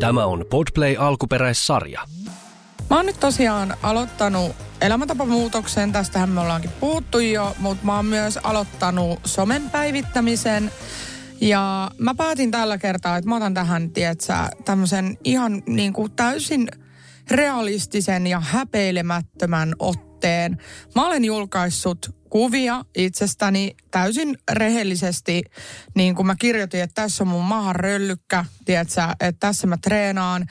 Tämä on Podplay alkuperäissarja. Mä oon nyt tosiaan aloittanut elämäntapamuutoksen, tästähän me ollaankin puhuttu jo, mutta mä oon myös aloittanut somen päivittämisen. Ja mä päätin tällä kertaa, että mä otan tähän, tietsä, tämmöisen ihan niin kuin täysin realistisen ja häpeilemättömän otteen. Mä olen julkaissut kuvia itsestäni täysin rehellisesti, niin kuin mä kirjoitin, että tässä on mun maahan röllykkä, tiedätkö, että tässä mä treenaan.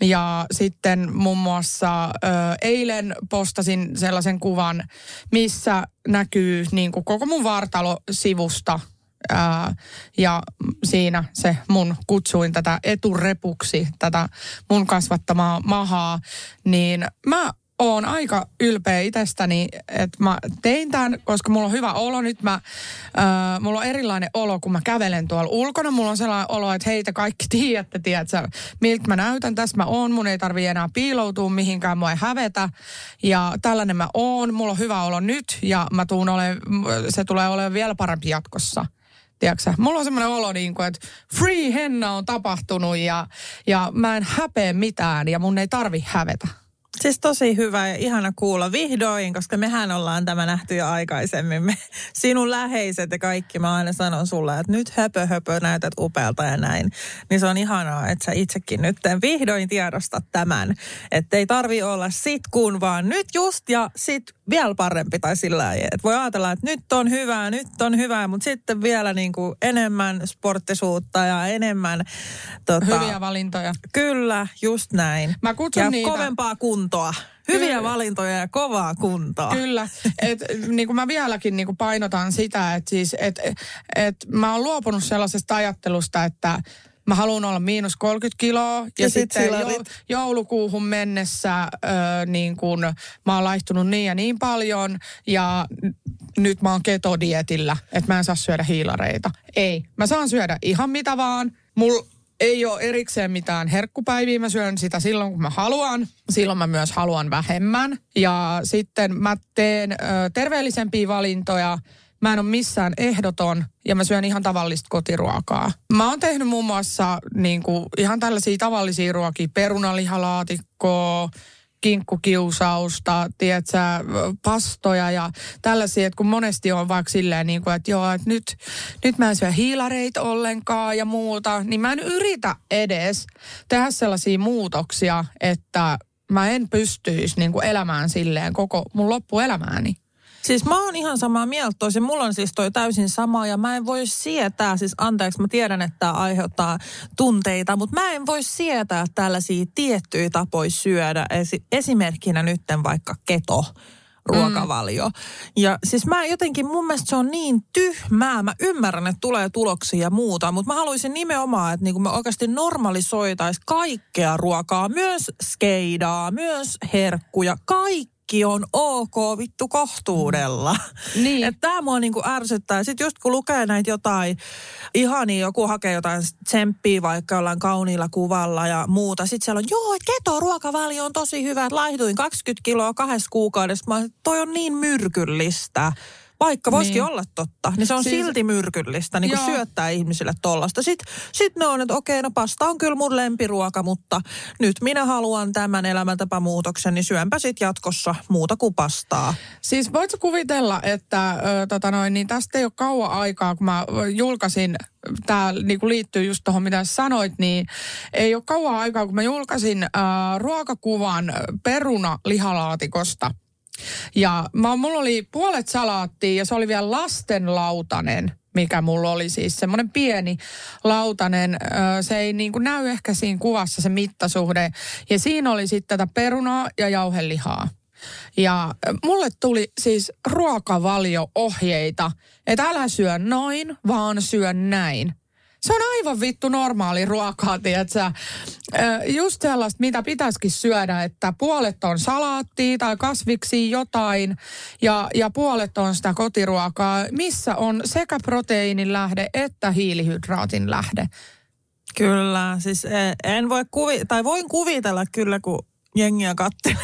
Ja sitten muun muassa ö, eilen postasin sellaisen kuvan, missä näkyy niin kuin koko mun vartalo sivusta Ää, ja siinä se mun kutsuin tätä eturepuksi, tätä mun kasvattamaa mahaa, niin mä oon aika ylpeä itsestäni, että mä tein tämän, koska mulla on hyvä olo nyt. Mä, äh, mulla on erilainen olo, kun mä kävelen tuolla ulkona. Mulla on sellainen olo, että heitä kaikki tiedätte, tiedätkö, miltä mä näytän. Tässä mä oon, mun ei tarvi enää piiloutua mihinkään, mua ei hävetä. Ja tällainen mä oon, mulla on hyvä olo nyt ja mä tuun ole, se tulee olemaan vielä parempi jatkossa. Tiedätkö? Mulla on semmoinen olo, niin kuin, että free henna on tapahtunut ja, ja mä en häpeä mitään ja mun ei tarvi hävetä. Siis tosi hyvä ja ihana kuulla vihdoin, koska mehän ollaan tämä nähty jo aikaisemmin. Me, sinun läheiset ja kaikki, mä aina sanon sulle, että nyt höpö höpö näytät upealta ja näin. Niin se on ihanaa, että sä itsekin nyt vihdoin tiedostat tämän. Että ei tarvi olla sit kun, vaan nyt just ja sit vielä parempi tai sillä että voi ajatella, että nyt on hyvää, nyt on hyvää, mutta sitten vielä niin kuin enemmän sporttisuutta ja enemmän tota, hyviä valintoja. Kyllä, just näin. Mä kutsun ja niitä. kovempaa kuntoa. Hyviä Kyllä. valintoja ja kovaa kuntoa. Kyllä. Et, niin kuin mä vieläkin niin kuin painotan sitä, että siis, et, et mä oon luopunut sellaisesta ajattelusta, että mä haluan olla miinus 30 kiloa. Ja, ja sitten sit joulukuuhun mennessä ö, niin kun, mä oon laihtunut niin ja niin paljon. Ja nyt mä oon ketodietillä, että mä en saa syödä hiilareita. Ei, mä saan syödä ihan mitä vaan. Mulla ei ole erikseen mitään herkkupäiviä. Mä syön sitä silloin, kun mä haluan. Silloin mä myös haluan vähemmän. Ja sitten mä teen ö, terveellisempiä valintoja – Mä en ole missään ehdoton ja mä syön ihan tavallista kotiruokaa. Mä oon tehnyt muun muassa niin kuin, ihan tällaisia tavallisia ruokia, perunalihalaatikkoa, kinkkukiusausta, tiedätkö, pastoja ja tällaisia, että kun monesti on vaikka silleen niin kuin, että joo, että nyt, nyt mä en syö hiilareita ollenkaan ja muuta, niin mä en yritä edes tehdä sellaisia muutoksia, että mä en pystyisi niin kuin elämään silleen koko mun loppuelämääni. Siis mä oon ihan samaa mieltä toisin. Mulla on siis toi täysin sama ja mä en voi sietää, siis anteeksi mä tiedän, että tämä aiheuttaa tunteita, mutta mä en voi sietää tällaisia tiettyjä tapoja syödä. Esi- esimerkkinä nytten vaikka keto ruokavalio. Mm. Ja siis mä jotenkin, mun mielestä se on niin tyhmää. Mä ymmärrän, että tulee tuloksia ja muuta, mutta mä haluaisin nimenomaan, että niinku me oikeasti normalisoitaisiin kaikkea ruokaa, myös skeidaa, myös herkkuja, kaikkea kaikki on ok vittu kohtuudella. Niin. Että tämä mua niinku ärsyttää. Sitten just kun lukee näitä jotain, ihani joku hakee jotain tsemppiä vaikka jollain kauniilla kuvalla ja muuta. Sitten siellä on, joo, että keto-ruokavalio on tosi hyvä, että laihduin 20 kiloa kahdessa kuukaudessa. Mä, toi on niin myrkyllistä. Vaikka voisikin niin. olla totta, niin se on siis, silti myrkyllistä niin kuin syöttää ihmisille tollasta. Sitten sit ne on, että okei, no pasta on kyllä mun lempiruoka, mutta nyt minä haluan tämän elämäntapamuutoksen, niin syönpä sitten jatkossa muuta kuin pastaa. Siis voitko kuvitella, että ö, tota noin, niin tästä ei ole kauan aikaa, kun mä julkaisin tämä niinku liittyy just tuohon, mitä sanoit, niin ei ole kauan aikaa, kun mä julkaisin äh, ruokakuvan peruna lihalaatikosta – ja mä, mulla oli puolet salaattia ja se oli vielä lastenlautanen, mikä mulla oli siis semmoinen pieni lautanen. Se ei niin kuin näy ehkä siinä kuvassa se mittasuhde. Ja siinä oli sitten tätä perunaa ja jauhelihaa. Ja mulle tuli siis ruokavalio-ohjeita, että älä syö noin, vaan syö näin. Se on aivan vittu normaali ruokaa, tiedätkö? Just sellaista, mitä pitäisikin syödä, että puolet on salaattia tai kasviksi jotain ja, ja puolet on sitä kotiruokaa, missä on sekä proteiinin lähde että hiilihydraatin lähde. Kyllä, siis e, en voi kuvi, tai voin kuvitella kyllä, kun jengiä katselee.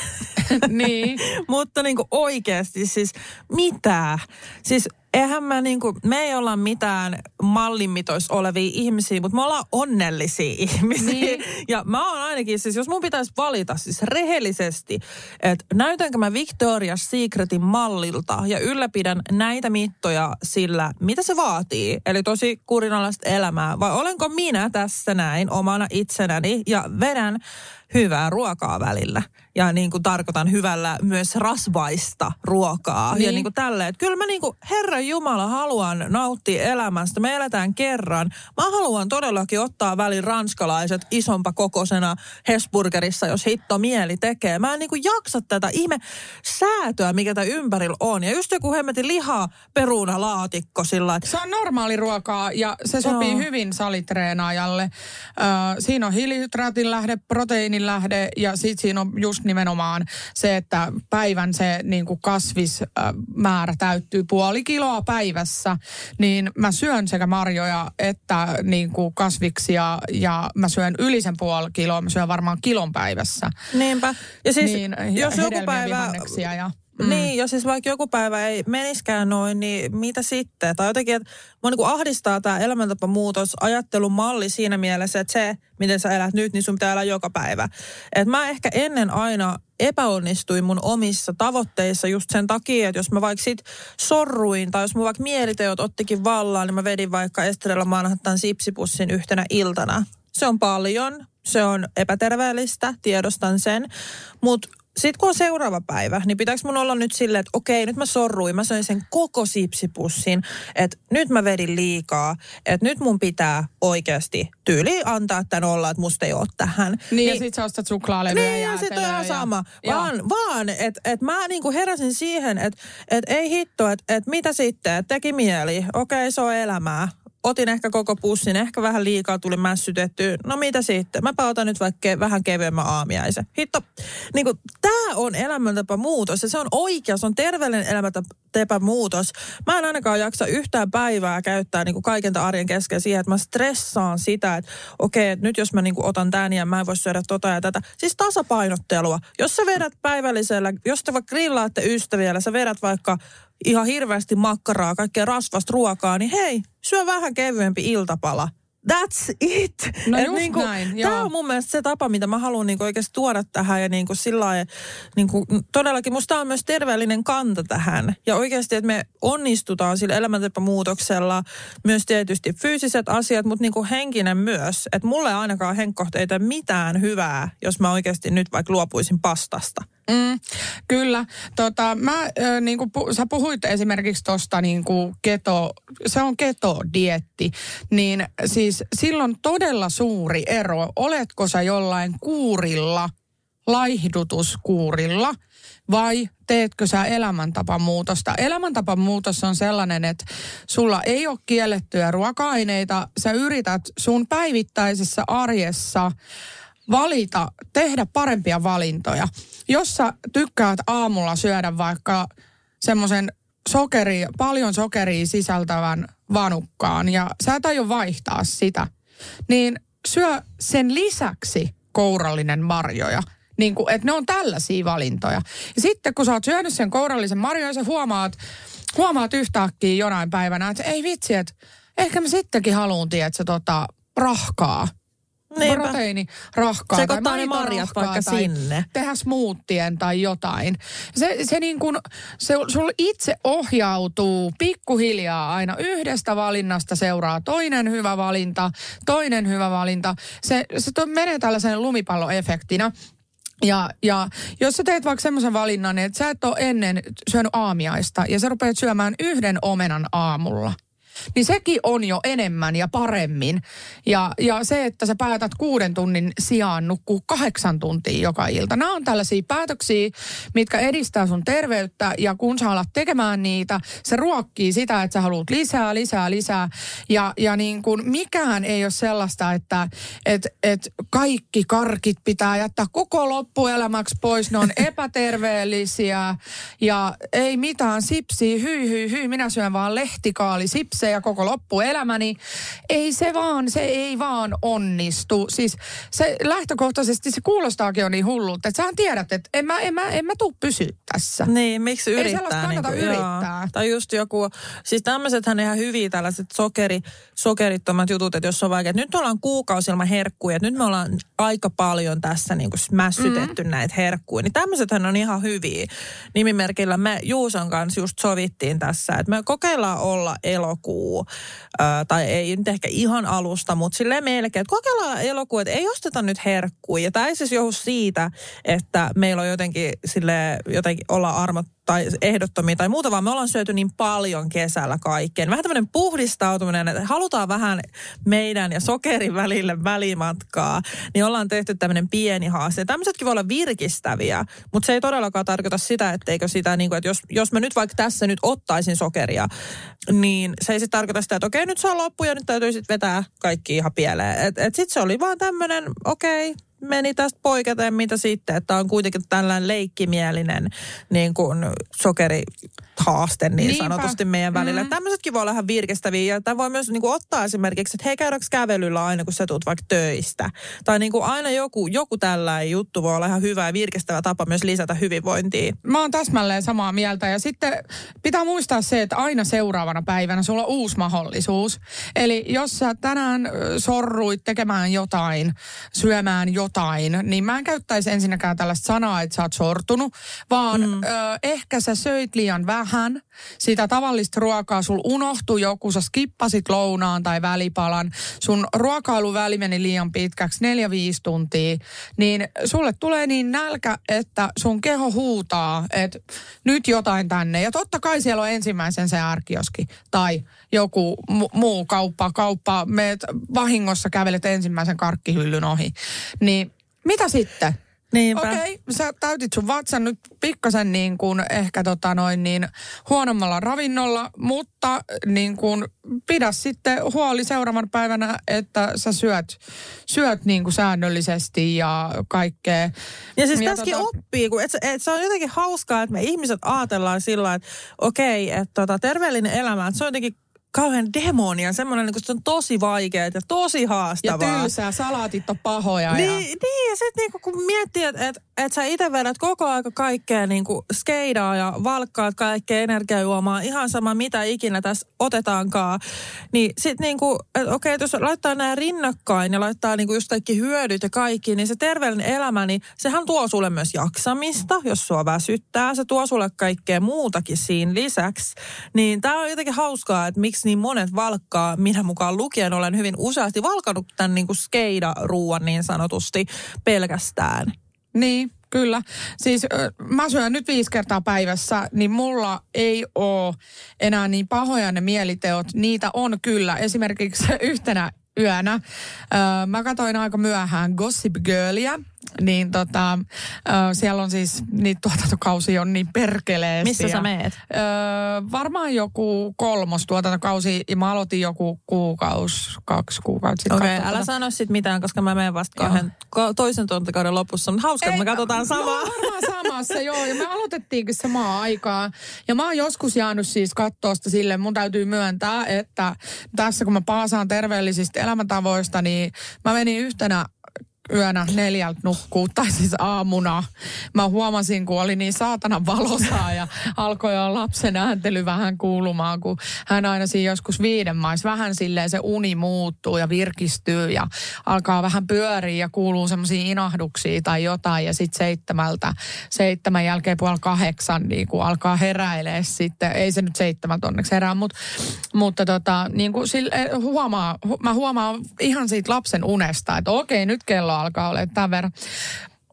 niin. Mutta niin kuin oikeasti siis mitä? Siis eihän mä niinku, me ei olla mitään mallimitois olevia ihmisiä, mutta me ollaan onnellisia ihmisiä. Niin. Ja mä oon ainakin, siis jos mun pitäisi valita siis rehellisesti, että näytänkö mä Victoria's Secretin mallilta ja ylläpidän näitä mittoja sillä, mitä se vaatii. Eli tosi kurinalaista elämää. Vai olenko minä tässä näin omana itsenäni ja vedän hyvää ruokaa välillä. Ja niin kuin tarkoitan hyvällä myös rasvaista ruokaa. Niin. Ja niin kuin tälleen. Että kyllä mä niin kuin, Herran Jumala, haluan nauttia elämästä. Me eletään kerran. Mä haluan todellakin ottaa välin ranskalaiset isompa kokosena Hesburgerissa, jos hitto mieli tekee. Mä en niin kuin jaksa tätä ihme säätöä, mikä tämä ympärillä on. Ja just joku hemmetin liha peruna laatikko sillä että... Se on normaali ruokaa ja se sopii Joo. hyvin salitreenaajalle. Ö, siinä on hiilihydraatin lähde, proteiinin lähde ja sitten siinä on just nimenomaan se, että päivän se niin kuin kasvismäärä täyttyy puoli kiloa päivässä, niin mä syön sekä marjoja että niin kuin kasviksia ja mä syön yli sen puoli kiloa, mä syön varmaan kilon päivässä. Niinpä. Ja siis niin, jos joku päivä... Ja Mm. Niin, jos siis vaikka joku päivä ei meniskään noin, niin mitä sitten? Tai jotenkin, että mua niin ahdistaa tämä elämäntapamuutos, ajattelun malli siinä mielessä, että se, miten sä elät nyt, niin sun pitää elää joka päivä. Et mä ehkä ennen aina epäonnistuin mun omissa tavoitteissa just sen takia, että jos mä vaikka sit sorruin tai jos mun vaikka mieliteot ottikin vallaan, niin mä vedin vaikka Estrella Manhattan sipsipussin yhtenä iltana. Se on paljon, se on epäterveellistä, tiedostan sen, mutta sitten kun on seuraava päivä, niin pitääkö mun olla nyt silleen, että okei, nyt mä sorruin, mä söin sen koko sipsipussin, että nyt mä vedin liikaa, että nyt mun pitää oikeasti tyyli antaa tämän olla, että musta ei ole tähän. Niin, niin ja sit sä ostat suklaalevyä niin, ja, sit on ihan sama. Ja, vaan, vaan että et mä niinku heräsin siihen, että et ei hitto, että et mitä sitten, että teki mieli, okei se on elämää otin ehkä koko pussin, ehkä vähän liikaa tuli mässytetty. No mitä sitten? Mä otan nyt vaikka vähän kevyemmän aamiaisen. Hitto. Niin kuin, tää on elämäntapa muutos ja se on oikea, se on terveellinen elämäntapa muutos. Mä en ainakaan jaksa yhtään päivää käyttää niin kuin kaiken arjen kesken siihen, että mä stressaan sitä, että okei, okay, nyt jos mä niin kuin otan tän ja mä en voi syödä tota ja tätä. Siis tasapainottelua. Jos sä vedät päivällisellä, jos te vaikka grillaatte ystäviä, sä vedät vaikka ihan hirveästi makkaraa, kaikkea rasvasta ruokaa, niin hei, syö vähän kevyempi iltapala. That's it. No Et just niinku, näin, Tämä on mun mielestä se tapa, mitä mä haluan niinku oikeasti tuoda tähän. Ja niinku sillä niinku, todellakin musta on myös terveellinen kanta tähän. Ja oikeasti, että me onnistutaan sillä elämäntapamuutoksella. Myös tietysti fyysiset asiat, mutta niinku henkinen myös. Että mulle ainakaan henkkohteita mitään hyvää, jos mä oikeasti nyt vaikka luopuisin pastasta. Mm, kyllä. Tota, mä, äh, niin kuin, sä puhuit esimerkiksi tuosta niin keto, se on ketodietti, niin siis silloin todella suuri ero. Oletko sä jollain kuurilla, laihdutuskuurilla, vai teetkö sä elämäntapamuutosta? Elämäntapamuutos on sellainen, että sulla ei ole kiellettyjä ruoka-aineita. Sä yrität sun päivittäisessä arjessa valita, tehdä parempia valintoja. Jos sä tykkäät aamulla syödä vaikka semmoisen sokeri, paljon sokeria sisältävän vanukkaan ja sä et aio vaihtaa sitä, niin syö sen lisäksi kourallinen marjoja. Niin kuin, että ne on tällaisia valintoja. Ja sitten kun sä oot syönyt sen kourallisen marjoja, sä huomaat, huomaat yhtäkkiä jonain päivänä, että ei vitsi, että ehkä mä sittenkin haluun, tiedätkö, tota, rahkaa Niinpä. proteiinirahkaa Sekoittaa tai ne marjat vaikka tai sinne. Tehdä smoothien tai jotain. Se, se niin kuin, se, sul itse ohjautuu pikkuhiljaa aina yhdestä valinnasta seuraa toinen hyvä valinta, toinen hyvä valinta. Se, se to, menee tällaisen lumipalloefektinä. Ja, ja jos sä teet vaikka semmoisen valinnan, että sä et ole ennen syönyt aamiaista ja sä rupeat syömään yhden omenan aamulla – niin sekin on jo enemmän ja paremmin. Ja, ja se, että sä päätät kuuden tunnin sijaan nukkuu kahdeksan tuntia joka ilta. Nämä on tällaisia päätöksiä, mitkä edistää sun terveyttä ja kun sä alat tekemään niitä, se ruokkii sitä, että sä haluat lisää, lisää, lisää. Ja, ja niin kuin mikään ei ole sellaista, että et, et kaikki karkit pitää jättää koko loppuelämäksi pois. Ne on epäterveellisiä ja ei mitään sipsiä, hyi, hyi, hyi. Minä syön vaan lehtikaali, sipsiä se ja koko loppuelämäni. Ei se vaan, se ei vaan onnistu. Siis se lähtökohtaisesti se kuulostaakin jo niin hullulta, että sähän tiedät, että en mä, en mä, en mä tuu pysyä tässä. Niin, miksi Ei yrittää? sellaista kannata niin kuin, yrittää. Joo. Tai just joku, siis tämmöisethän ihan hyviä tällaiset sokeri, sokerittomat jutut, että jos on vaikea, että nyt me ollaan kuukausi ilman herkkuja, että nyt me ollaan aika paljon tässä niin kuin mässytetty mm. näitä herkkuja, niin tämmöisethän on ihan hyviä. Nimimerkillä me Juuson kanssa just sovittiin tässä, että me kokeillaan olla elokuu, ää, tai ei nyt ehkä ihan alusta, mutta silleen melkein, että kokeillaan elokuu, että ei osteta nyt herkkuja. Ja tämä ei siis johdu siitä, että meillä on jotenkin sille jotenkin olla armot tai ehdottomia tai muuta, vaan me ollaan syöty niin paljon kesällä kaikkeen. Vähän tämmöinen puhdistautuminen, että halutaan vähän meidän ja sokerin välille välimatkaa, niin ollaan tehty tämmöinen pieni haaste. Tämmöisetkin voi olla virkistäviä, mutta se ei todellakaan tarkoita sitä, etteikö sitä, niin kuin, että jos, jos mä nyt vaikka tässä nyt ottaisin sokeria, niin se ei sitten tarkoita sitä, että okei, nyt saa loppu ja nyt täytyy sitten vetää kaikki ihan pieleen. Et, et sitten se oli vaan tämmöinen, okei, meni tästä poiketen, mitä sitten, että on kuitenkin tällainen leikkimielinen niin kuin sokerihaaste niin Niinpä. sanotusti meidän välillä. Mm. Mm. Tämmöisetkin voi olla ihan virkistäviä ja tämä voi myös niin kuin ottaa esimerkiksi, että hei käydäänkö kävelyllä aina, kun sä tulet vaikka töistä. Tai niin kuin aina joku, joku tällainen juttu voi olla ihan hyvä ja virkistävä tapa myös lisätä hyvinvointia. Mä oon täsmälleen samaa mieltä ja sitten pitää muistaa se, että aina seuraavana päivänä sulla on uusi mahdollisuus. Eli jos sä tänään sorruit tekemään jotain, syömään jotain, niin mä en käyttäisi ensinnäkään tällaista sanaa, että sä oot sortunut, vaan mm. ö, ehkä sä söit liian vähän sitä tavallista ruokaa, sul unohtui joku, sä skippasit lounaan tai välipalan, sun ruokailuväli meni liian pitkäksi, neljä viisi tuntia, niin sulle tulee niin nälkä, että sun keho huutaa, että nyt jotain tänne. Ja totta kai siellä on ensimmäisen se arkioski tai joku mu- muu kauppa, kauppa, meet vahingossa kävelet ensimmäisen karkkihyllyn ohi. Niin mitä sitten? Niinpä. Okei, okay, sä täytit sun vatsan nyt pikkasen niin kuin ehkä tota noin niin huonommalla ravinnolla, mutta niin kuin pidä sitten huoli seuraavan päivänä, että sä syöt, syöt niin kuin säännöllisesti ja kaikkea. Ja siis Ja tässäkin tota- oppii, kun et, se- et se on jotenkin hauskaa, että me ihmiset ajatellaan sillä että okei, että tota, terveellinen elämä, että se on jotenkin kauhean demonia, semmoinen, niin se on tosi vaikeaa ja tosi Ja haastavaa. tylsää, salaatit on pahoja. Niin, ja... niin ja sitten niinku, kun miettii, että et, et sä itse vedät koko aika kaikkea niinku skeidaa ja valkkaat kaikkea energiajuomaa, ihan sama mitä ikinä tässä otetaankaan, niin sitten niinku, että okei, että jos laittaa nämä rinnakkain ja laittaa niinku just kaikki hyödyt ja kaikki, niin se terveellinen elämä, niin sehän tuo sulle myös jaksamista, jos sua väsyttää. Se tuo sulle kaikkea muutakin siinä lisäksi. Niin tää on jotenkin hauskaa, että miksi niin monet valkkaa, minä mukaan lukien olen hyvin useasti valkannut tämän niinku skeida-ruuan niin sanotusti pelkästään. Niin, kyllä. Siis mä syön nyt viisi kertaa päivässä, niin mulla ei ole enää niin pahoja ne mieliteot. Niitä on kyllä. Esimerkiksi yhtenä yönä mä katsoin aika myöhään Gossip Girlia. Niin tota, siellä on siis, niitä tuotantokausi on niin perkeleesti. Missä sä ja- meet? Öö, varmaan joku kolmos tuotantokausi ja mä aloitin joku kuukausi, kaksi kuukautta sitten. Okei, okay, älä sano sit mitään, koska mä menen vasta kahden, ko- toisen tuotantokauden lopussa. Mutta hauska, että me katsotaan samaa. Me ollaan varmaan samassa, joo. Ja me aloitettiinkin samaan aikaan. Ja mä oon joskus jäänyt siis katsoa sitä silleen, mun täytyy myöntää, että tässä kun mä paasaan terveellisistä elämäntavoista, niin mä menin yhtenä yönä neljältä nukkuu, tai siis aamuna. Mä huomasin, kun oli niin saatanan valosaa ja alkoi jo lapsen ääntely vähän kuulumaan, kun hän aina siinä joskus viiden mais. Vähän silleen se uni muuttuu ja virkistyy ja alkaa vähän pyöriä ja kuuluu semmoisia inahduksia tai jotain. Ja sitten seitsemältä, seitsemän jälkeen puoli kahdeksan niin kuin alkaa heräilee sitten, ei se nyt seitsemältä onneksi herää, mutta, mutta tota, niin kuin sille, huomaa, hu- mä huomaan ihan siitä lapsen unesta, että okei, nyt kello alkaa olla tämän verran.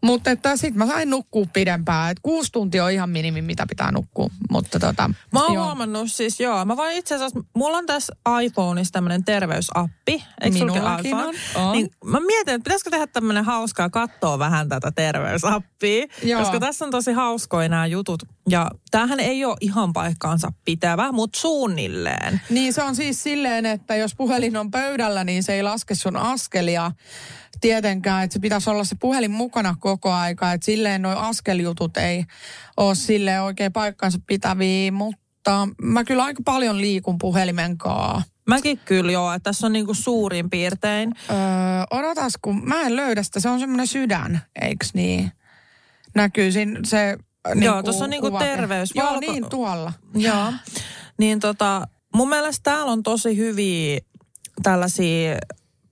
Mutta että sit mä sain nukkua pidempään, että kuusi tuntia on ihan minimi, mitä pitää nukkua. Mutta tota, Mä oon joo. huomannut siis, joo. Mä voin itse asiassa, mulla on tässä iPhoneissa tämmönen terveysappi. Eikö Minullakin on, on. Niin mä mietin, että pitäisikö tehdä tämmönen hauskaa katsoa vähän tätä terveysappia. Joo. Koska tässä on tosi hauskoja nämä jutut. Ja tämähän ei ole ihan paikkaansa pitävä, mutta suunnilleen. Niin se on siis silleen, että jos puhelin on pöydällä, niin se ei laske sun askelia tietenkään, että se pitäisi olla se puhelin mukana koko aika, että silleen nuo askeljutut ei ole silleen oikein paikkansa pitäviä, mutta mutta mä kyllä aika paljon liikun puhelimen kaa. Mäkin kyllä joo, että tässä on niinku suurin piirtein. Öö, odotas, kun mä en löydä sitä. Se on semmoinen sydän, eiks niin? Näkyy siinä se niin Joo, tuossa on niinku terveys. Joo, Valko- niin tuolla. Joo. Niin tota, mun mielestä täällä on tosi hyviä tällaisia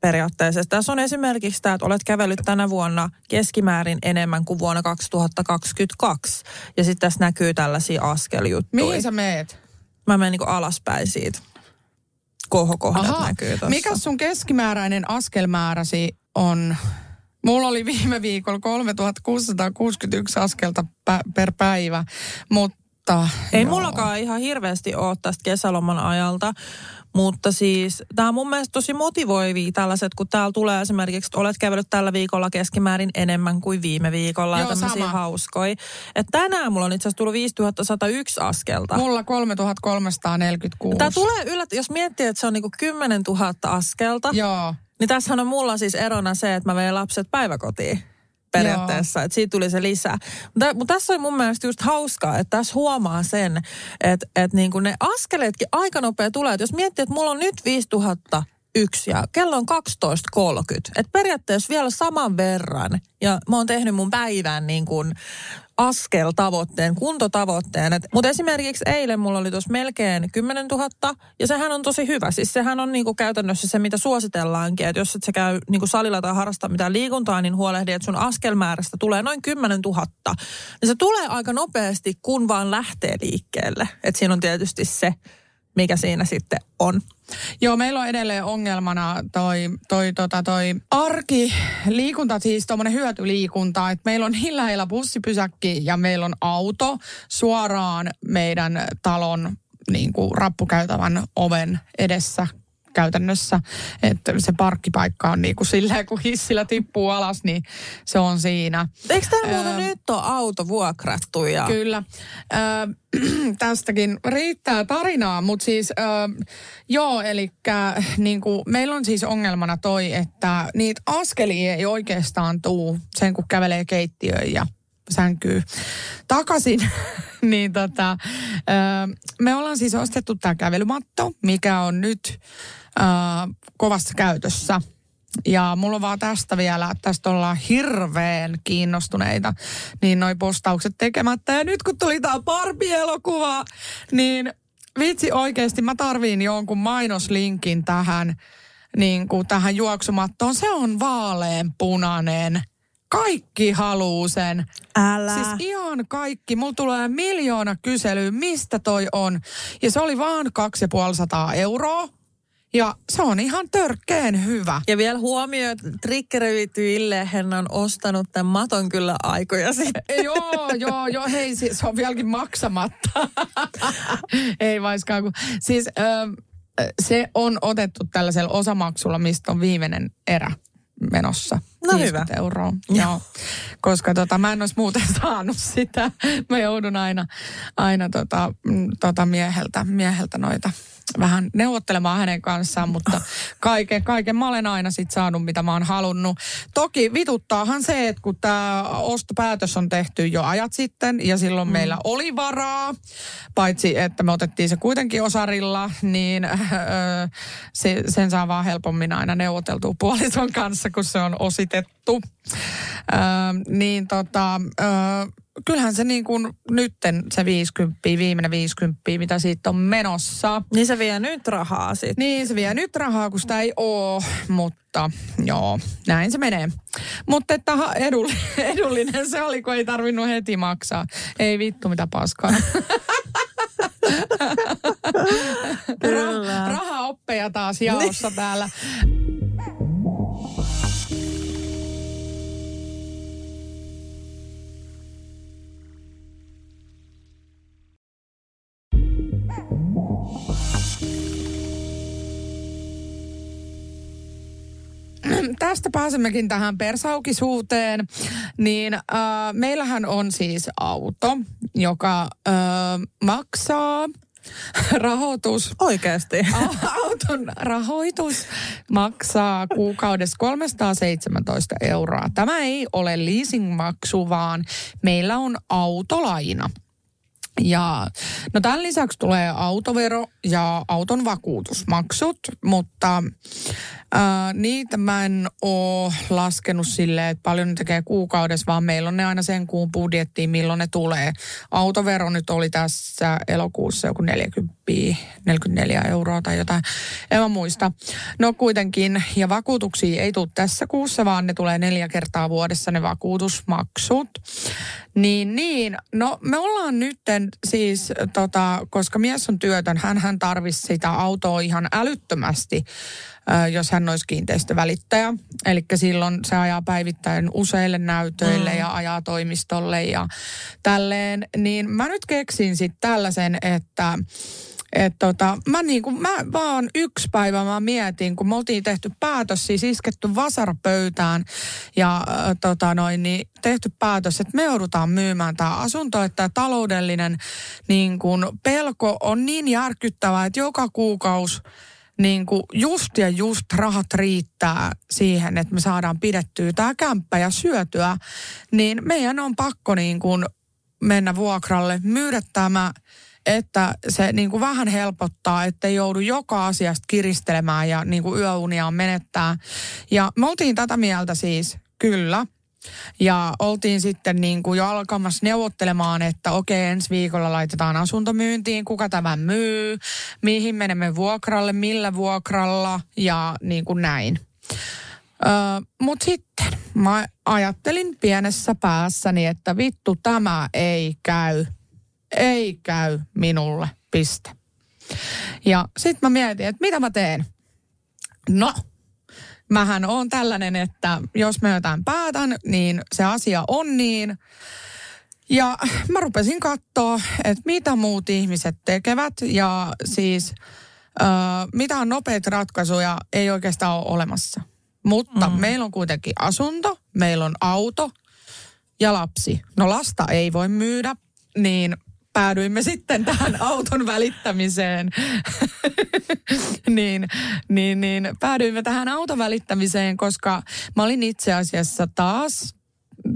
periaatteessa. Tässä on esimerkiksi tämä, että olet kävellyt tänä vuonna keskimäärin enemmän kuin vuonna 2022. Ja sitten tässä näkyy tällaisia askeljuttuja. Mihin sä meet? Mä menen niinku alaspäin siitä. Kohokohdat näkyy tuossa. Mikä sun keskimääräinen askelmääräsi on? Mulla oli viime viikolla 3661 askelta pä- per päivä, mutta... Ei joo. mullakaan ihan hirveästi ole tästä kesäloman ajalta, mutta siis tämä on mun mielestä tosi motivoivia tällaiset, kun täällä tulee esimerkiksi, että olet kävellyt tällä viikolla keskimäärin enemmän kuin viime viikolla Joo, ja tämmöisiä sama. hauskoja. Että tänään mulla on itse asiassa tullut 5101 askelta. Mulla 3346. Tämä tulee yllättä, jos miettii, että se on niinku 10 000 askelta, Joo. Niin tässähän on mulla siis erona se, että mä vein lapset päiväkotiin periaatteessa, että siitä tuli se lisää. Mutta, mutta tässä on mun mielestä just hauskaa, että tässä huomaa sen, että, että niin kuin ne askeleetkin aika nopea tulee. Että jos miettii, että mulla on nyt 5000 yksi ja kello on 12.30. Että periaatteessa vielä saman verran. Ja mä oon tehnyt mun päivän niin kuin askeltavoitteen, kuntotavoitteen. Et, mutta esimerkiksi eilen mulla oli tuossa melkein 10 000 ja sehän on tosi hyvä. Siis sehän on niinku käytännössä se, mitä suositellaankin, että jos et sä käy niinku salilla tai harrasta mitään liikuntaa, niin huolehdi, että sun askelmäärästä tulee noin 10 000. Niin se tulee aika nopeasti, kun vaan lähtee liikkeelle. Että siinä on tietysti se, mikä siinä sitten on. Joo, meillä on edelleen ongelmana toi, toi, tota, toi arki, liikunta, siis tuommoinen hyötyliikunta, että meillä on niin lähellä bussipysäkki ja meillä on auto suoraan meidän talon niin kuin rappukäytävän oven edessä käytännössä, että se parkkipaikka on niin kuin silleen, kun hissillä tippuu alas, niin se on siinä. Eikö muuten Öö, nyt ole auto vuokrattu? Ja... Kyllä. Ö, tästäkin riittää tarinaa, mutta siis ö, joo, eli niin meillä on siis ongelmana toi, että niitä askelia ei oikeastaan tuu sen, kun kävelee keittiöön ja sänkyy takaisin. niin tota, me ollaan siis ostettu tämä kävelymatto, mikä on nyt ö, kovassa käytössä. Ja mulla on vaan tästä vielä, tästä ollaan hirveän kiinnostuneita, niin noi postaukset tekemättä. Ja nyt kun tuli tää Barbie-elokuva, niin vitsi oikeasti mä tarviin jonkun mainoslinkin tähän, niin kuin tähän juoksumattoon. Se on vaaleanpunainen. Kaikki haluu sen. Älä. Siis ihan kaikki. Mulla tulee miljoona kyselyä, mistä toi on. Ja se oli vaan 250 euroa. Ja se on ihan törkeen hyvä. Ja vielä huomio, että triggeröity Ille, hän on ostanut tämän maton kyllä aikoja sitten. joo, joo, joo, hei, siis se on vieläkin maksamatta. Ei vaiskaan, kun, siis ö, se on otettu tällaisella osamaksulla, mistä on viimeinen erä menossa. No 50 hyvä. euroa. Joo. Koska tota, mä en olisi muuten saanut sitä. Mä joudun aina, aina tota, mm, tota mieheltä, mieheltä noita vähän neuvottelemaan hänen kanssaan, mutta kaiken, kaiken mä olen aina sit saanut, mitä mä oon halunnut. Toki vituttaahan se, että kun tämä ostopäätös on tehty jo ajat sitten ja silloin mm. meillä oli varaa, paitsi että me otettiin se kuitenkin osarilla, niin öö, se, sen saa vaan helpommin aina neuvoteltua puolison kanssa, kun se on ositettu. Öö, niin tota, öö, kyllähän se niin kuin nytten se 50, viimeinen 50, mitä siitä on menossa. Niin se vie nyt rahaa sitten. Niin, se vie nyt rahaa, kun sitä ei oo, mutta joo, näin se menee. Mutta että edullinen, edullinen se oli, kun ei tarvinnut heti maksaa. Ei vittu, mitä paskaa. Ra- rahaoppeja taas jaossa täällä. Tästä pääsemmekin tähän persaukisuuteen, niin äh, meillähän on siis auto, joka äh, maksaa rahoitus Oikeasti. Au- Auton rahoitus maksaa kuukaudessa 317 euroa. Tämä ei ole leasingmaksu, vaan meillä on autolaina. Ja no tämän lisäksi tulee autovero ja auton vakuutusmaksut, mutta ää, niitä mä en ole laskenut silleen, että paljon ne tekee kuukaudessa, vaan meillä on ne aina sen kuun budjettiin, milloin ne tulee. Autovero nyt oli tässä elokuussa joku 40, 44 euroa tai jotain, en mä muista. No kuitenkin, ja vakuutuksia ei tule tässä kuussa, vaan ne tulee neljä kertaa vuodessa ne vakuutusmaksut. Niin, niin. No me ollaan nytten siis, tota, koska mies on työtön, hän, hän tarvisi sitä autoa ihan älyttömästi, jos hän olisi kiinteistövälittäjä. Eli silloin se ajaa päivittäin useille näytöille mm. ja ajaa toimistolle ja tälleen. Niin mä nyt keksin sitten tällaisen, että et tota, mä, niinku, mä vaan yksi päivä mä mietin, kun me oltiin tehty päätös, siis isketty vasarapöytään ja äh, tota noin, niin tehty päätös, että me joudutaan myymään tämä asunto, että taloudellinen niin kun, pelko on niin järkyttävää, että joka kuukausi niin kuin just ja just rahat riittää siihen, että me saadaan pidettyä tämä kämppä ja syötyä, niin meidän on pakko niin kuin mennä vuokralle, myydä tämä että se niin kuin vähän helpottaa, että ei joudu joka asiasta kiristelemään ja niin kuin yöuniaan menettää. Ja me oltiin tätä mieltä siis, kyllä. Ja oltiin sitten niin kuin jo alkamassa neuvottelemaan, että okei, ensi viikolla laitetaan asuntomyyntiin, kuka tämän myy, mihin menemme vuokralle, millä vuokralla ja niin kuin näin. Öö, Mutta sitten mä ajattelin pienessä päässäni, että vittu tämä ei käy – ei käy minulle, piste. Ja sitten mä mietin, että mitä mä teen. No, mähän on tällainen, että jos mä jotain päätän, niin se asia on niin. Ja mä rupesin katsoa, että mitä muut ihmiset tekevät ja siis äh, mitään nopeita ratkaisuja ei oikeastaan ole olemassa. Mutta mm. meillä on kuitenkin asunto, meillä on auto ja lapsi. No lasta ei voi myydä, niin päädyimme sitten tähän auton välittämiseen. niin, niin, niin, päädyimme tähän auton välittämiseen, koska mä olin itse asiassa taas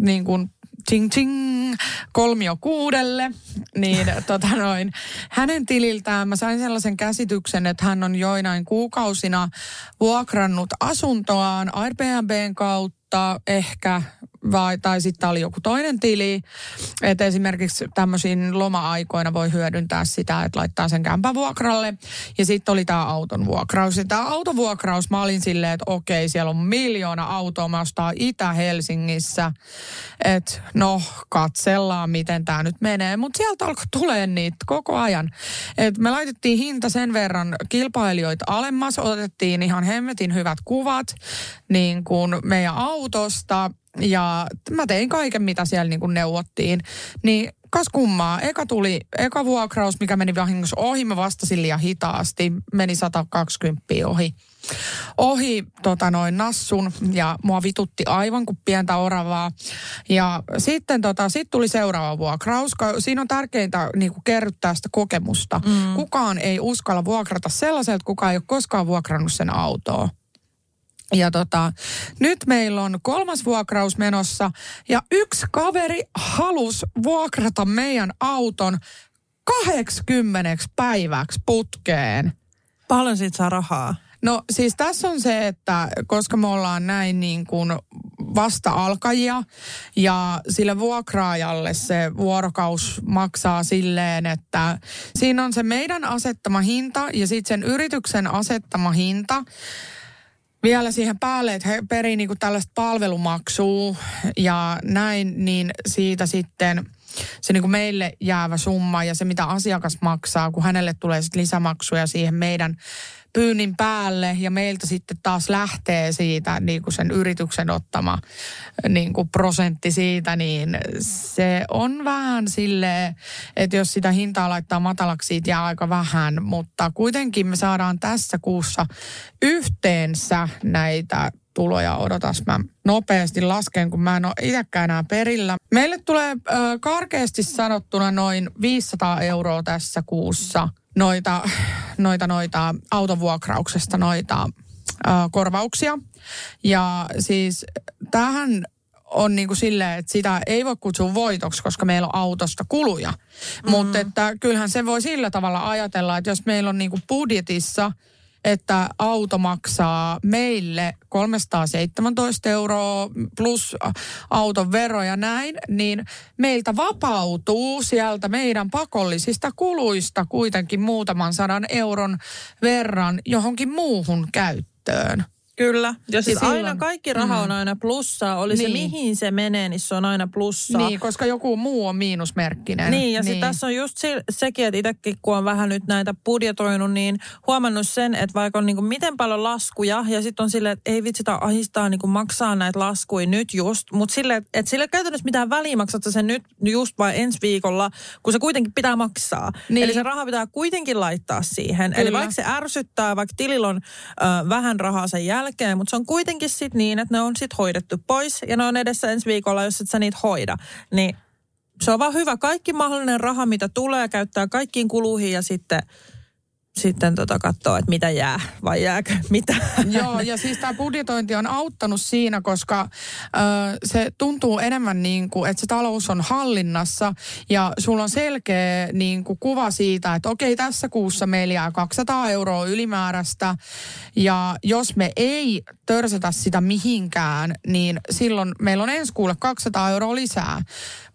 niin kuin ting ting, kolmio kuudelle, niin tota noin, hänen tililtään mä sain sellaisen käsityksen, että hän on joinain kuukausina vuokrannut asuntoaan Airbnbn kautta ehkä vai, tai sitten oli joku toinen tili. Että esimerkiksi tämmöisiin loma-aikoina voi hyödyntää sitä, että laittaa sen kämpän vuokralle. Ja sitten oli tämä auton vuokraus. Ja tämä autovuokraus, mä olin silleen, että okei, siellä on miljoona autoa, mä ostaa Itä-Helsingissä. Että no, katsellaan, miten tämä nyt menee. Mutta sieltä alkoi tulee niitä koko ajan. Et me laitettiin hinta sen verran kilpailijoita alemmas, otettiin ihan hemmetin hyvät kuvat niin kuin meidän autosta ja mä tein kaiken, mitä siellä niin kuin neuvottiin. Niin kas kummaa, eka tuli, eka vuokraus, mikä meni vahingossa ohi, mä vastasin liian hitaasti, meni 120 ohi. Ohi tota noin nassun ja mua vitutti aivan kuin pientä oravaa. Ja sitten tota, sit tuli seuraava vuokraus. Siinä on tärkeintä niin kuin kerryttää sitä kokemusta. Mm. Kukaan ei uskalla vuokrata sellaiselta, kuka ei ole koskaan vuokrannut sen autoa. Ja tota, nyt meillä on kolmas vuokraus menossa ja yksi kaveri halus vuokrata meidän auton 80 päiväksi putkeen. Paljon siitä saa rahaa? No siis tässä on se, että koska me ollaan näin niin kuin vasta-alkajia ja sille vuokraajalle se vuorokaus maksaa silleen, että siinä on se meidän asettama hinta ja sitten sen yrityksen asettama hinta vielä siihen päälle, että he perii niinku tällaista palvelumaksua ja näin, niin siitä sitten se niinku meille jäävä summa ja se, mitä asiakas maksaa, kun hänelle tulee sitten lisämaksuja siihen meidän pyynnin päälle ja meiltä sitten taas lähtee siitä niin kuin sen yrityksen ottama niin kuin prosentti siitä, niin se on vähän sille, että jos sitä hintaa laittaa matalaksi, siitä jää aika vähän, mutta kuitenkin me saadaan tässä kuussa yhteensä näitä tuloja. Odotas, mä nopeasti lasken, kun mä en ole itsekään enää perillä. Meille tulee äh, karkeasti sanottuna noin 500 euroa tässä kuussa – noita, noita, noita autovuokrauksesta noita ö, korvauksia. Ja siis tähän on niin kuin silleen, että sitä ei voi kutsua voitoksi, koska meillä on autosta kuluja. Mm-hmm. Mutta että kyllähän se voi sillä tavalla ajatella, että jos meillä on niin kuin budjetissa – että auto maksaa meille 317 euroa plus auton vero ja näin, niin meiltä vapautuu sieltä meidän pakollisista kuluista kuitenkin muutaman sadan euron verran johonkin muuhun käyttöön. Kyllä. Ja siis silloin, aina kaikki raha on mm. aina plussaa. Oli niin. se mihin se menee, niin se on aina plussaa. Niin, koska joku muu on miinusmerkkinen. Niin, ja niin. tässä on just se, sekin, että itsekin kun on vähän nyt näitä budjetoinut, niin huomannut sen, että vaikka on niin kuin miten paljon laskuja, ja sitten on silleen, että ei vitsi, ahistaa niin kuin maksaa näitä laskuja nyt just, mutta sille, että sille käytännössä mitään väliä maksat sen nyt just vai ensi viikolla, kun se kuitenkin pitää maksaa. Niin. Eli se raha pitää kuitenkin laittaa siihen. Kyllä. Eli vaikka se ärsyttää, vaikka tilillä on ö, vähän rahaa sen jälkeen, jälkeen, mutta se on kuitenkin sitten niin, että ne on sitten hoidettu pois ja ne on edessä ensi viikolla, jos et sä niitä hoida. Niin se on vaan hyvä. Kaikki mahdollinen raha, mitä tulee, käyttää kaikkiin kuluihin ja sitten sitten tota katsoa, että mitä jää vai jääkö mitä. Joo, ja siis tämä budjetointi on auttanut siinä, koska ö, se tuntuu enemmän niin kuin, että se talous on hallinnassa ja sulla on selkeä niin kuin, kuva siitä, että okei, tässä kuussa meillä jää 200 euroa ylimääräistä ja jos me ei törsätä sitä mihinkään, niin silloin meillä on ensi kuulle 200 euroa lisää.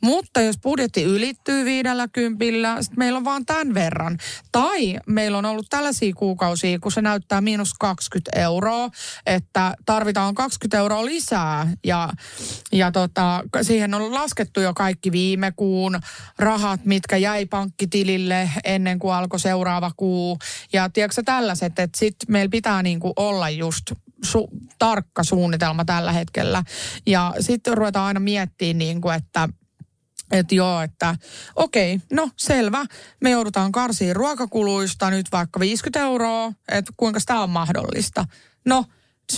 Mutta jos budjetti ylittyy viidellä kympillä, sitten meillä on vaan tämän verran. Tai meillä on ollut tällaisia kuukausia, kun se näyttää miinus 20 euroa, että tarvitaan 20 euroa lisää. Ja, ja tota, siihen on laskettu jo kaikki viime kuun rahat, mitkä jäi pankkitilille ennen kuin alkoi seuraava kuu. Ja tiedätkö tällaiset, että sitten meillä pitää niinku olla just su- tarkka suunnitelma tällä hetkellä. Ja sitten ruvetaan aina miettimään, niin kuin, että että joo, että okei, okay, no selvä. Me joudutaan karsiin ruokakuluista nyt vaikka 50 euroa, että kuinka tämä on mahdollista. No,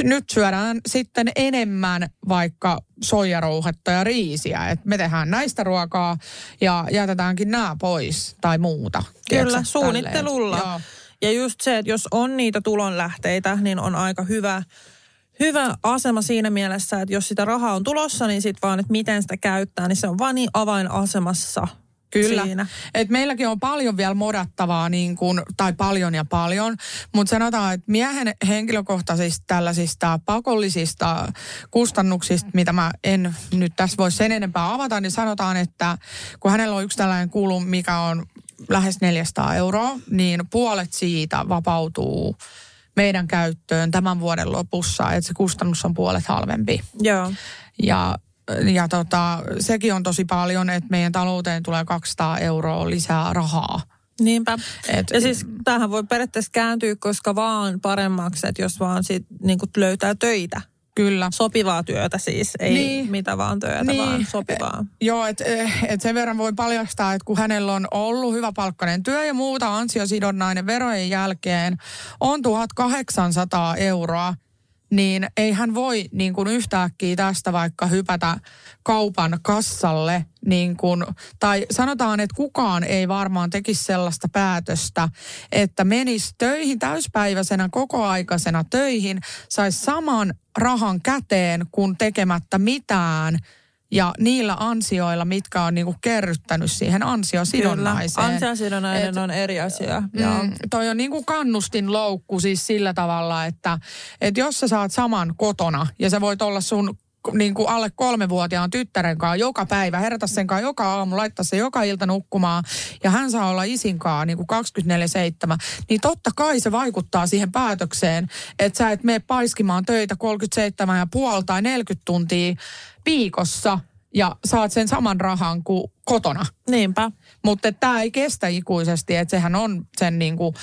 nyt syödään sitten enemmän vaikka soijarouhetta ja riisiä. Että me tehdään näistä ruokaa ja jätetäänkin nämä pois tai muuta. Kyllä, tiedätkö, suunnittelulla. Ja just se, että jos on niitä tulonlähteitä, niin on aika hyvä hyvä asema siinä mielessä, että jos sitä rahaa on tulossa, niin sitten vaan, että miten sitä käyttää, niin se on vaan niin avainasemassa Kyllä. Siinä. Et meilläkin on paljon vielä modattavaa, niin kuin, tai paljon ja paljon, mutta sanotaan, että miehen henkilökohtaisista tällaisista pakollisista kustannuksista, mitä mä en nyt tässä voi sen enempää avata, niin sanotaan, että kun hänellä on yksi tällainen kulu, mikä on lähes 400 euroa, niin puolet siitä vapautuu meidän käyttöön tämän vuoden lopussa, että se kustannus on puolet halvempi. Joo. Ja ja tota, sekin on tosi paljon, että meidän talouteen tulee 200 euroa lisää rahaa. Niinpä. Et, ja siis tämähän voi periaatteessa kääntyä koska vaan paremmaksi, että jos vaan sit, niin löytää töitä. Kyllä. Sopivaa työtä siis, ei niin. mitä vaan työtä, niin. vaan sopivaa. Joo, että et sen verran voi paljastaa, että kun hänellä on ollut hyvä palkkainen työ ja muuta ansiosidonnainen verojen jälkeen on 1800 euroa, niin ei hän voi niin kuin yhtäkkiä tästä vaikka hypätä kaupan kassalle. Niin kuin, tai sanotaan, että kukaan ei varmaan tekisi sellaista päätöstä, että menisi töihin täyspäiväisenä kokoaikaisena töihin, saisi saman rahan käteen kuin tekemättä mitään – ja niillä ansioilla, mitkä on niinku kerryttänyt siihen ansiosidonnaiseen. Kyllä, ansiosidonnainen Et, on eri asia. Mm, toi on niinku kannustin loukku siis sillä tavalla, että et jos sä saat saman kotona ja sä voit olla sun niin kuin alle kolmevuotiaan tyttären kanssa joka päivä, herätä sen kanssa joka aamu, laittaa se joka ilta nukkumaan ja hän saa olla isin kanssa niin kuin 24-7, niin totta kai se vaikuttaa siihen päätökseen, että sä et mene paiskimaan töitä 37 ja puoli tai 40 tuntia viikossa ja saat sen saman rahan kuin kotona. Niinpä. Mutta tämä ei kestä ikuisesti, että sehän on sen niin kuin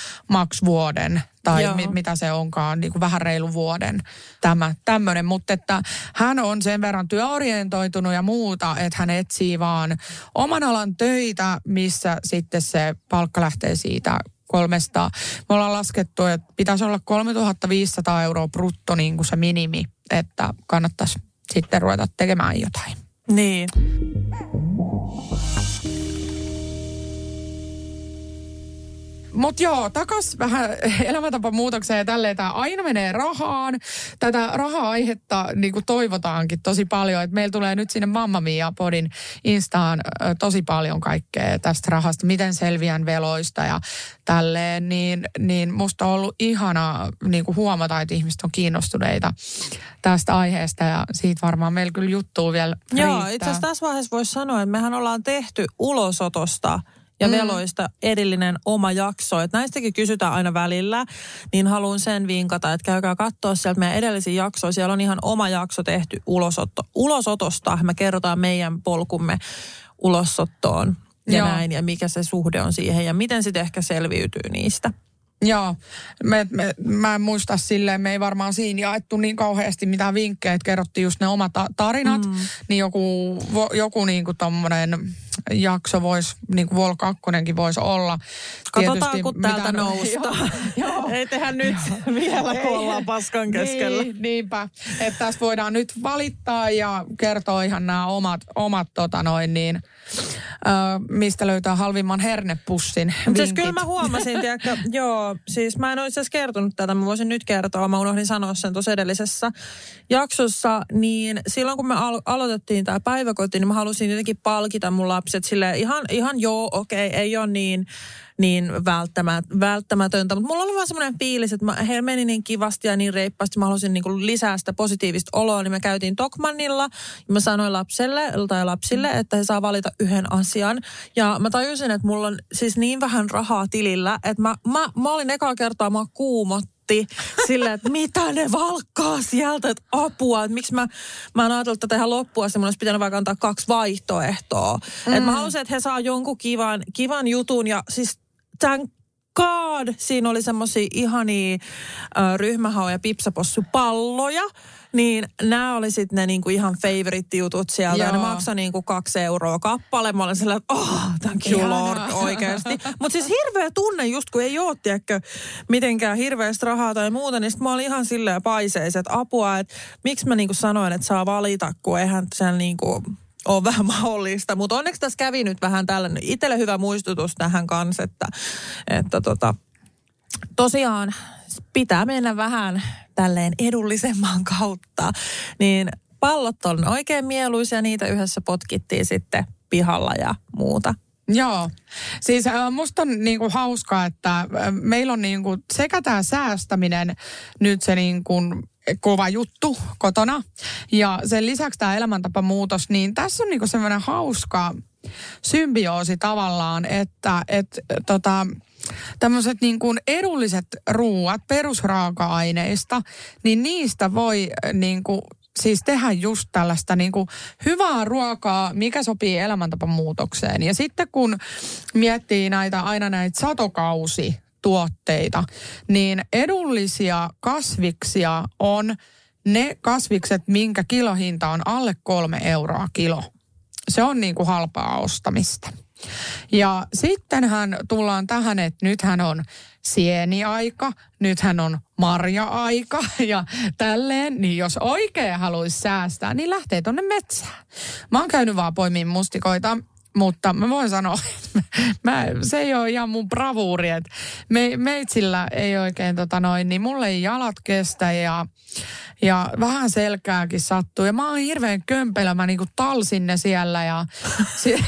vuoden tai mi, mitä se onkaan, niin kuin vähän reilu vuoden tämä tämmöinen. Mutta että hän on sen verran työorientoitunut ja muuta, että hän etsii vaan oman alan töitä, missä sitten se palkka lähtee siitä kolmesta. Me ollaan laskettu, että pitäisi olla 3500 euroa brutto niin kuin se minimi, että kannattaisi sitten ruveta tekemään jotain. Niin. Mutta joo, takas vähän elämäntapamuutokseen ja tälleen. Tämä aina menee rahaan. Tätä raha-aihetta niin kuin toivotaankin tosi paljon. Että meillä tulee nyt sinne Mamma Mia podin Instaan tosi paljon kaikkea tästä rahasta. Miten selviän veloista ja tälleen. Niin, niin musta on ollut ihana niin kuin huomata, että ihmiset on kiinnostuneita tästä aiheesta. Ja siitä varmaan meillä kyllä juttuu vielä Joo, riittää. itse asiassa tässä vaiheessa voisi sanoa, että mehän ollaan tehty ulosotosta ja mm. veloista erillinen oma jakso. Että näistäkin kysytään aina välillä, niin haluan sen vinkata, että käykää katsoa sieltä meidän edellisiä jaksoja. Siellä on ihan oma jakso tehty ulosotto, ulosotosta. Me kerrotaan meidän polkumme ulosottoon ja Joo. näin, ja mikä se suhde on siihen, ja miten sitten ehkä selviytyy niistä. Joo, me, me, mä en muista silleen, me ei varmaan siinä jaettu niin kauheasti mitään vinkkejä, että kerrottiin just ne omat ta- tarinat, mm. niin joku, joku niinku tommonen jakso voisi, niin kuin Vol 2 voisi olla. Katsotaan, Tietysti kun täältä noustaan. Joo, joo. Ei tehdä nyt vielä, kun ollaan paskan keskellä. Niin, niinpä. Että tässä voidaan nyt valittaa ja kertoa ihan nämä omat, omat tota noin niin, ö, mistä löytää halvimman hernepussin siis vinkit. kyllä mä huomasin, tiedätkö, joo, siis mä en ole itse asiassa kertonut tätä, mä voisin nyt kertoa, mä unohdin sanoa sen tuossa edellisessä jaksossa, niin silloin kun me al- aloitettiin tämä päiväkoti, niin mä halusin jotenkin palkita mun lapset sille ihan, ihan joo, okei, ei ole niin, niin välttämät, välttämätöntä, mutta mulla oli vaan semmoinen fiilis, että he meni niin kivasti ja niin reippaasti, mä halusin niin lisää sitä positiivista oloa, niin me käytiin Tokmannilla ja mä sanoin lapselle tai lapsille, että he saa valita yhden asian. Ja mä tajusin, että mulla on siis niin vähän rahaa tilillä, että mä, mä, mä olin ekaa kertaa, mä kuumotti sille, että mitä ne valkkaa sieltä, että apua, että miksi mä, mä en ajatellut tätä ihan loppua, että mun olisi pitänyt vaikka antaa kaksi vaihtoehtoa. Mm. Että mä halusin, että he saa jonkun kivan, kivan jutun ja siis thank God, siinä oli semmoisia ihania äh, ryhmähau- ja pipsapossupalloja. Niin nämä oli sitten ne niinku ihan favorite-jutut sieltä. Ja ne Joo. maksoi niinku kaksi euroa kappale. Mä olin sellainen, että oh, thank you Ihanaa. lord, oikeasti. Mutta siis hirveä tunne just, kun ei ole, tiedätkö, mitenkään hirveästi rahaa tai muuta, niin sit mä olin ihan silleen paiseis, että apua, että miksi mä niinku sanoin, että saa valita, kun eihän sen niinku on vähän mahdollista. Mutta onneksi tässä kävi nyt vähän tällainen, itselle hyvä muistutus tähän kanssa, että, että tota, tosiaan pitää mennä vähän tälleen edullisemman kautta. Niin pallot on oikein mieluisia, niitä yhdessä potkittiin sitten pihalla ja muuta. Joo. Siis musta on niinku hauskaa, että meillä on niinku sekä tämä säästäminen nyt se niinku kova juttu kotona. Ja sen lisäksi tämä elämäntapamuutos, niin tässä on niinku semmoinen hauska symbioosi tavallaan, että et, tota, tämmöiset niin kuin edulliset ruuat perusraaka-aineista, niin niistä voi äh, niin kuin siis tehdä just tällaista niin kuin hyvää ruokaa, mikä sopii elämäntapamuutokseen. Ja sitten kun miettii näitä aina näitä satokausi tuotteita, niin edullisia kasviksia on ne kasvikset, minkä kilohinta on alle kolme euroa kilo. Se on niin kuin halpaa ostamista. Ja sittenhän tullaan tähän, että nythän on sieniaika, nythän on marja-aika ja tälleen. Niin jos oikein haluaisi säästää, niin lähtee tonne metsään. Mä oon käynyt vaan poimiin mustikoita, mutta mä voin sanoa, että mä, se ei ole ihan mun bravuuri, että me, meitsillä ei oikein tota noin, niin mulle ei jalat kestä ja, ja vähän selkääkin sattuu. Ja mä oon hirveän kömpelä, mä niinku talsin ne siellä ja... Si-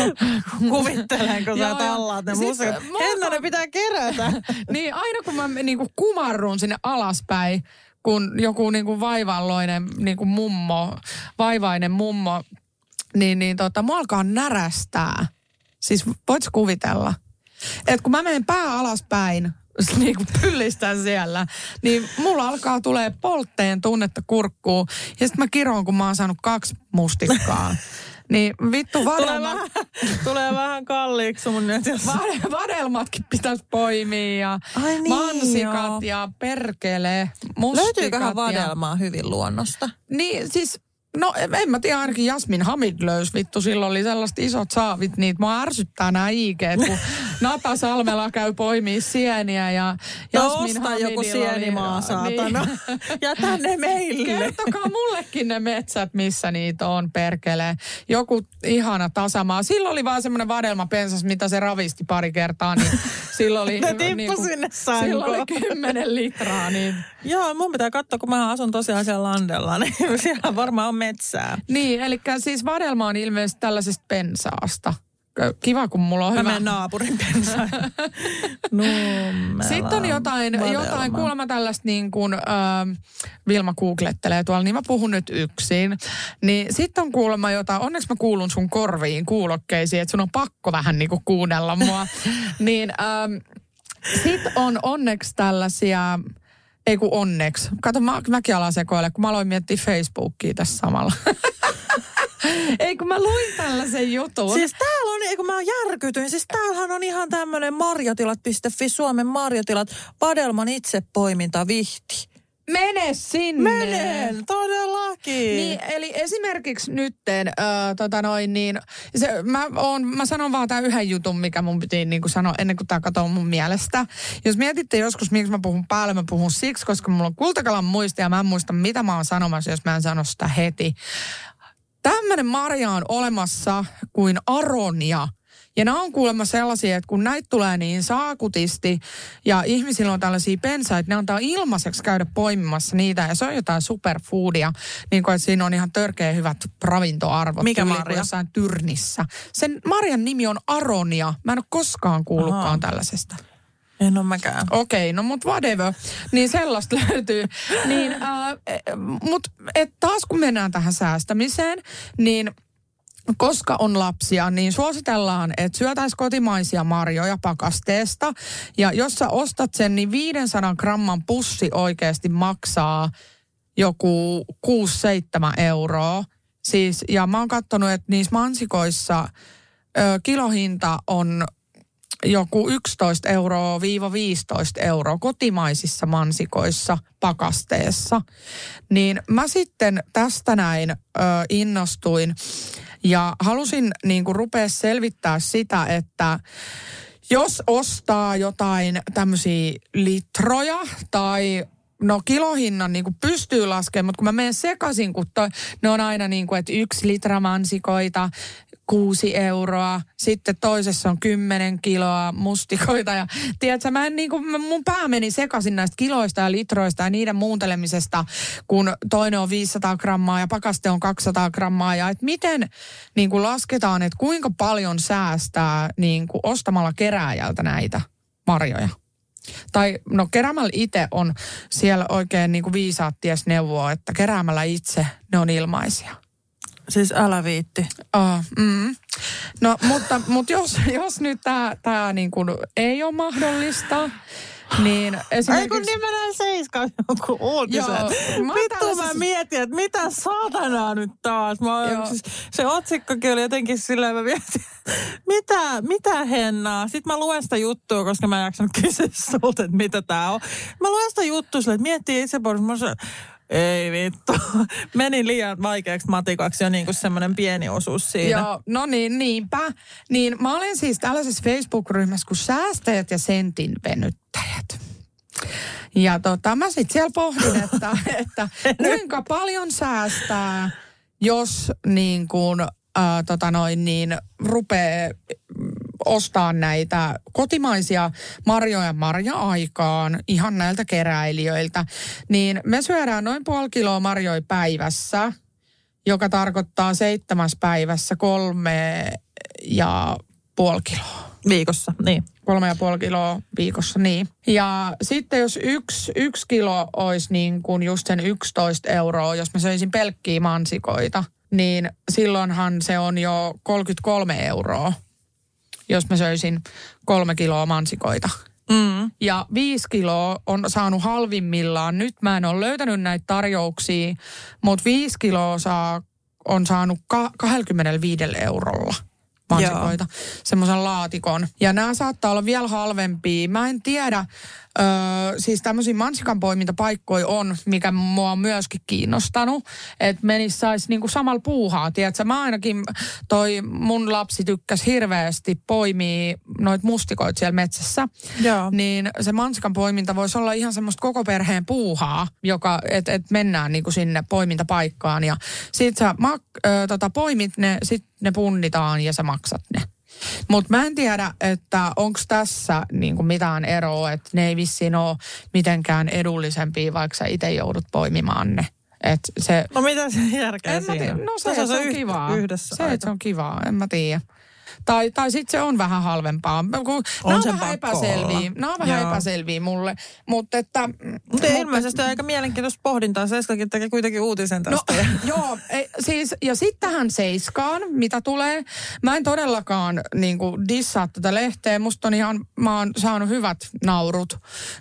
Kuvittelen, kun sä tallaat ne siis Henna, ne pitää kerätä. niin aina kun mä niinku kumarrun sinne alaspäin, kun joku niinku vaivalloinen niinku mummo, vaivainen mummo, niin, niin tota, mua alkaa närästää. Siis voit kuvitella? että kun mä menen pää alaspäin, niin kuin pyllistän siellä, niin mulla alkaa tulee poltteen tunnetta kurkkuun. Ja sitten mä kiroon, kun mä oon saanut kaksi mustikkaa. Niin vittu Tulee vadelma, vähän, tulee vähän kalliiksi mun nyt. Vade- vadelmatkin pitäisi poimia ja Ai niin, mansikat joo. ja perkele, mustikat. Löytyyköhän ja- vadelmaa hyvin luonnosta? Niin siis, no en mä tiedä, ainakin Jasmin Hamid löysi vittu, silloin oli sellaiset isot saavit, niitä mua ärsyttää nämä IG, kun Nata Salmela käy poimii sieniä ja No Jasmin osta joku Hamidilla sienimaa, saatana. Niin. Ja tänne meille. Kertokaa mullekin ne metsät, missä niitä on, perkele. Joku ihana tasamaa. Silloin oli vaan semmoinen vadelmapensas, mitä se ravisti pari kertaa, niin silloin oli... Ne tippui sinne sankoon. Silloin oli kymmenen litraa, niin... Joo, mun pitää katsoa, kun mä asun tosiaan siellä landella, niin siellä varmaan on metsää. Niin, eli siis vadelma on ilmeisesti tällaisesta pensaasta. Kiva, kun mulla on Mä hyvä. menen naapurin pensaan. Nummela. Sitten on jotain, Vadelma. jotain kuulemma tällaista niin kuin, äh, Vilma googlettelee tuolla, niin mä puhun nyt yksin. Niin sitten on kuulemma jotain, onneksi mä kuulun sun korviin kuulokkeisiin, että sun on pakko vähän niin kuin kuunnella mua. niin ähm, sitten on onneksi tällaisia, ei kun onneksi. Kato, mä, mäkin alan sekoille, kun mä aloin miettiä Facebookia tässä samalla. ei kun mä luin tällaisen jutun. Siis täällä on, eikö mä järkytyin, siis täällähän on ihan tämmönen marjatilat.fi, Suomen marjatilat, Vadelman itse poiminta vihti. Mene sinne. Menen, todellakin. Niin, eli esimerkiksi nytten, äh, tota noin, niin, se, mä, oon, mä sanon vaan tämän yhden jutun, mikä mun piti niin kuin sanoa ennen kuin tämä katoo mun mielestä. Jos mietitte joskus, miksi mä puhun päälle, mä puhun siksi, koska mulla on kultakalan muisti ja mä en muista, mitä mä oon sanomassa, jos mä en sano sitä heti. Tämmöinen marja on olemassa kuin aronia. Ja nämä on kuulemma sellaisia, että kun näitä tulee niin saakutisti ja ihmisillä on tällaisia pensaita, ne antaa ilmaiseksi käydä poimimassa niitä ja se on jotain superfoodia, niin kuin että siinä on ihan törkeä hyvät ravintoarvot. Mikä kuin marja? Jossain Tyrnissä. Sen marjan nimi on aronia. Mä en ole koskaan kuullutkaan Ahaa. tällaisesta. En ole mäkään. Okei, okay, no mut whatever. Niin sellaista löytyy. Niin, äh, mut et taas kun mennään tähän säästämiseen, niin koska on lapsia, niin suositellaan, että syötäisiin kotimaisia marjoja pakasteesta. Ja jos sä ostat sen, niin 500 gramman pussi oikeasti maksaa joku 6-7 euroa. Siis, ja mä oon katsonut, että niissä mansikoissa ö, kilohinta on joku 11 euroa viiva 15 euroa kotimaisissa mansikoissa pakasteessa. Niin mä sitten tästä näin ö, innostuin ja halusin niin kuin rupea selvittää sitä, että jos ostaa jotain tämmöisiä litroja tai No kilohinnan niin kuin pystyy laskemaan, mutta kun mä menen sekaisin, kun toi, ne on aina niin kuin, että yksi litra mansikoita, kuusi euroa, sitten toisessa on kymmenen kiloa mustikoita ja tiedätkö, mä en niin kuin, mun pää meni sekaisin näistä kiloista ja litroista ja niiden muuntelemisesta, kun toinen on 500 grammaa ja pakaste on 200 grammaa ja että miten niin kuin lasketaan, että kuinka paljon säästää niin kuin ostamalla kerääjältä näitä marjoja. Tai no keräämällä itse on siellä oikein niin kuin viisaat ties neuvoa, että keräämällä itse ne on ilmaisia. Siis älä viitti. Oh, mm. No mutta, mutta jos, jos nyt tämä tää niin kuin ei ole mahdollista, niin Ei kun esimerkiksi... niin mä näin seiskaan joku uutisen. Joo, mä Vittu mä tällaisessa- mietin, että mitä saatanaa nyt taas. Mä, Joo. siis, se otsikkokin oli jotenkin silleen, mä mietin, mitä, mitä hennaa. Sitten mä luen sitä juttua, koska mä en jaksanut kysyä sulta, että mitä tää on. Mä luen sitä juttua silleen, että miettii itse. Mä ei vittu. Meni liian vaikeaksi matikaksi jo niin kuin semmoinen pieni osuus siinä. Joo, no niin, niinpä. Niin mä olen siis tällaisessa Facebook-ryhmässä kuin säästäjät ja sentin venyttäjät. Ja tota, mä sitten siellä pohdin, että, että kuinka paljon säästää, jos niin kuin, ää, tota noin, niin rupeaa ostaa näitä kotimaisia marjoja marja-aikaan ihan näiltä keräilijöiltä, niin me syödään noin puoli kiloa marjoja päivässä, joka tarkoittaa seitsemäs päivässä kolme ja puoli kiloa. Viikossa, niin. Kolme ja puoli kiloa viikossa, niin. Ja sitten jos yksi, yksi kilo olisi niin kuin just sen 11 euroa, jos mä söisin pelkkiä mansikoita, niin silloinhan se on jo 33 euroa, jos mä söisin kolme kiloa mansikoita. Mm. Ja viisi kiloa on saanut halvimmillaan. Nyt mä en ole löytänyt näitä tarjouksia, mutta viisi kiloa saa, on saanut ka- 25 eurolla mansikoita, semmoisen laatikon. Ja nämä saattaa olla vielä halvempia. Mä en tiedä, Öö, siis tämmöisiä mansikan poimintapaikkoja on, mikä mua on myöskin kiinnostanut. Että menis saisi niinku samalla puuhaa, tiedätkö? Mä ainakin, toi mun lapsi tykkäsi hirveästi poimia noit mustikoit siellä metsässä. Joo. Niin se mansikan poiminta voisi olla ihan semmoista koko perheen puuhaa, joka, että et mennään niinku sinne poimintapaikkaan. Ja sit sä mak, ö, tota, poimit ne, sit ne punnitaan ja sä maksat ne. Mutta mä en tiedä, että onko tässä niinku mitään eroa, että ne ei vissiin ole mitenkään edullisempia, vaikka sä itse joudut poimimaan ne. Et se, No mitä se järkeä en mä tiedä. No se, Tässä se on yh- kivaa. Yhdessä se, aika. että se on kivaa, en mä tiedä. Tai, tai sitten se on vähän halvempaa. Kun On nämä on sen vähän pakko epäselviä. Nämä on vähän Joo. epäselviä mulle. Mutta että... Mutta ilmeisesti aika mielenkiintoista pohdintaa. Seiskakin tekee kuitenkin uutisen No tästä. joo, ei, siis, ja sitten tähän seiskaan, mitä tulee. Mä en todellakaan niin kuin, dissaa tätä lehteä. Musta on ihan, mä oon saanut hyvät naurut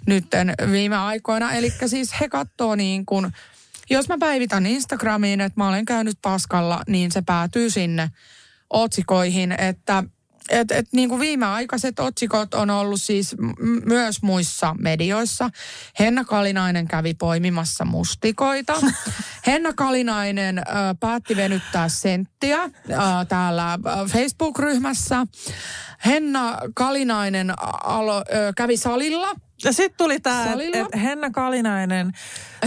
nytten viime aikoina. Eli siis he katsoo niin kuin, jos mä päivitän Instagramiin, että mä olen käynyt paskalla, niin se päätyy sinne otsikoihin, että et, et niin kuin viimeaikaiset otsikot on ollut siis m- myös muissa medioissa. Henna Kalinainen kävi poimimassa mustikoita. Henna Kalinainen ö, päätti venyttää senttiä ö, täällä Facebook-ryhmässä. Henna Kalinainen alo, ö, kävi salilla. Ja sitten tuli tämä, että Henna Kalinainen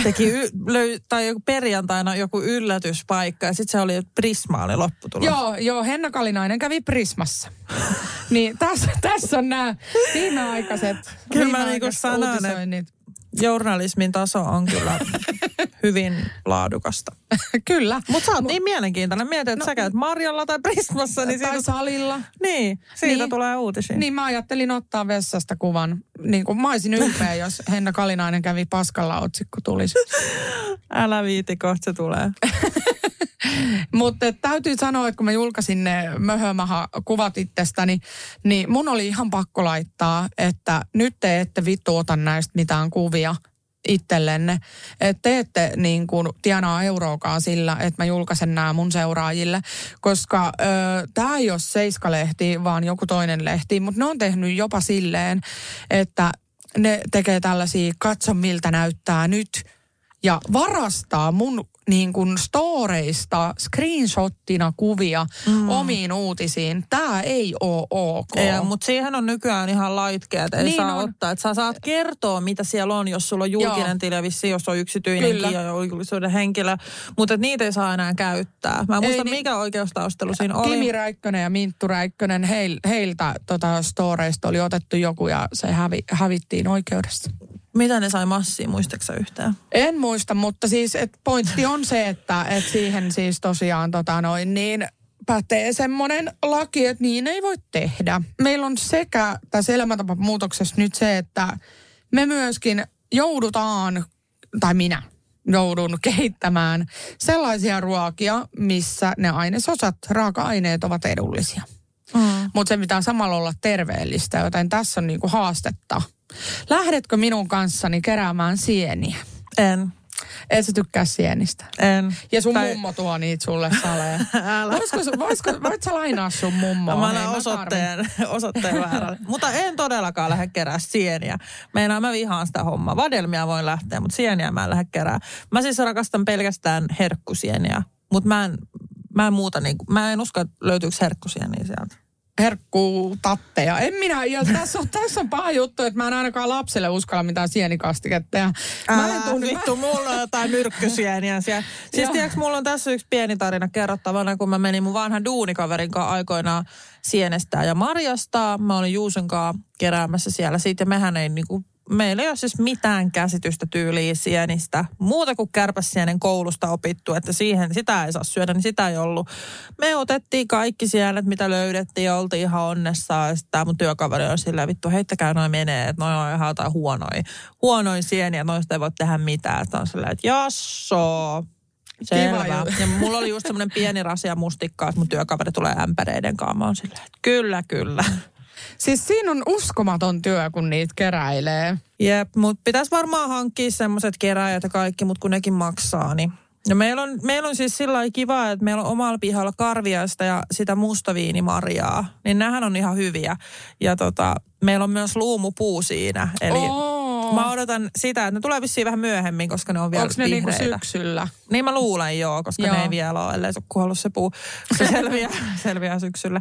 teki y- löy- tai joku perjantaina joku yllätyspaikka ja sitten se oli, että Prisma oli lopputulos. Joo, joo, Henna Kalinainen kävi Prismassa. niin tässä, tässä on nämä viimeaikaiset, Kyllä mä viimeaikaiset niinku sanon, että- uutisoinnit. Journalismin taso on kyllä hyvin laadukasta. Kyllä. Mutta sä oot niin mielenkiintoinen. Mietit, että no, sä käyt Marjalla tai Prismassa, niin tai siitä, salilla. niin, siitä Niin. tulee uutisia. Niin mä ajattelin ottaa vessasta kuvan. Niin kuin mä olisin ylpeä, jos Henna Kalinainen kävi paskalla otsikko tulisi. Älä viiti, kohta se tulee. Mutta täytyy sanoa, että kun mä julkaisin ne möhömaha kuvat itsestäni, niin mun oli ihan pakko laittaa, että nyt te ette vittu ota näistä mitään kuvia itsellenne. Että te ette niin kuin tienaa euroakaan sillä, että mä julkaisen nämä mun seuraajille. Koska tämä ei ole Seiska-lehti, vaan joku toinen lehti. Mutta ne on tehnyt jopa silleen, että ne tekee tällaisia katso miltä näyttää nyt. Ja varastaa mun niin kuin storeista screenshottina kuvia mm. omiin uutisiin. Tämä ei ole ok. Ei, mutta siihen on nykyään ihan laitkeet, ei Niin saa on. ottaa. Että sä saat kertoa, mitä siellä on, jos sulla on julkinen Joo. tili ja vissiin, jos on yksityinenkin Kyllä. ja julkisuuden henkilö. Mutta niitä ei saa enää käyttää. Mä en muista, niin. mikä oikeustaustelu siinä oli. Kimi Räikkönen ja Minttu Räikkönen, heil, heiltä tota storeista oli otettu joku ja se hävi, hävittiin oikeudessa. Mitä ne sai massiin, muistaaksä yhtään? En muista, mutta siis et pointti on se, että et siihen siis tosiaan tota noin niin pätee semmoinen laki, että niin ei voi tehdä. Meillä on sekä tässä elämäntapamuutoksessa nyt se, että me myöskin joudutaan, tai minä joudun kehittämään sellaisia ruokia, missä ne ainesosat, raaka-aineet ovat edullisia. Mm. Mutta se pitää samalla olla terveellistä, joten tässä on niinku haastetta. Lähdetkö minun kanssani keräämään sieniä? En. Et sä tykkää sienistä. En. Ja sun Tai- mummo tuo niitä sulle saleen. Älä. Voisiko, su- voisiko, voit sä lainaa sun mummoa? Mä annan osoitteen, osoitteen väärälle. Mutta en todellakaan lähde kerää sieniä. Meinaan mä vihaan sitä hommaa. Vadelmia voin lähteä, mutta sieniä mä en lähde kerää. Mä siis rakastan pelkästään herkkusieniä. Mutta mä en, mä en muuta niin mä en usko, että löytyykö herkkusieniä sieltä. Herkkutatteja. En minä, ja tässä on, tässä on paha juttu, että mä en ainakaan lapselle uskalla mitään sienikastiketta. Ja mä en Älä tunne, vittu, mulla on jotain myrkkysieniä siellä. Siis tiedätkö, mulla on tässä yksi pieni tarina kerrottavana, kun mä menin mun vanhan duunikaverin kanssa aikoinaan sienestää ja marjastaa. Mä olin Juuson kanssa keräämässä siellä siitä ja mehän ei niinku Meillä ei ole siis mitään käsitystä tyyliä sienistä. Muuta kuin kärpäsienen koulusta opittu, että siihen sitä ei saa syödä, niin sitä ei ollut. Me otettiin kaikki sienet, mitä löydettiin ja oltiin ihan onnessaan. Ja sitten tämä mun työkaveri on silleen, vittu heittäkää noin menee, että noin on ihan jotain huonoja, huonoja sieniä, noista ei voi tehdä mitään. Että on silleen, että jasso, Selvä. Ja mulla oli just semmoinen pieni rasia mustikkaa, että mun työkaveri tulee ämpäreiden kanssa. Mä oon silleen, että kyllä, kyllä. Siis siinä on uskomaton työ, kun niitä keräilee. Jep, mutta pitäisi varmaan hankkia semmoiset keräjät ja kaikki, mutta kun nekin maksaa, niin... Ja meillä on, meillä on siis sillä lailla kiva, että meillä on omalla pihalla karviaista ja sitä mustaviinimarjaa. Niin nämähän on ihan hyviä. Ja tota, meillä on myös luumupuu siinä. Eli Oo. Mä odotan sitä, että ne tulee vissiin vähän myöhemmin, koska ne on vielä Onko ne niinku vihreitä. syksyllä? Niin mä luulen joo, koska Joo. ne ei vielä ole, ellei se ole kuollut se puu. Se selviää, selviää syksyllä.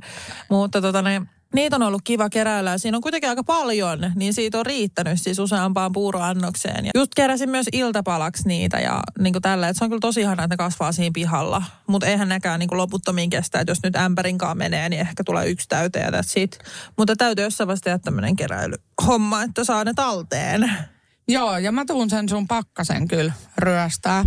Mutta tota ne, niitä on ollut kiva keräillä siinä on kuitenkin aika paljon, niin siitä on riittänyt siis useampaan puuroannokseen. Ja just keräsin myös iltapalaksi niitä ja niin kuin tällä, että se on kyllä tosi ihana, että ne kasvaa siinä pihalla. Mutta eihän nekään niin kuin loputtomiin kestä, että jos nyt ämpärinkaan menee, niin ehkä tulee yksi täyteen ja that's it. Mutta täytyy jossain vaiheessa tehdä tämmöinen keräilyhomma, että saa ne talteen. Joo, ja mä tuun sen sun pakkasen kyllä ryöstää.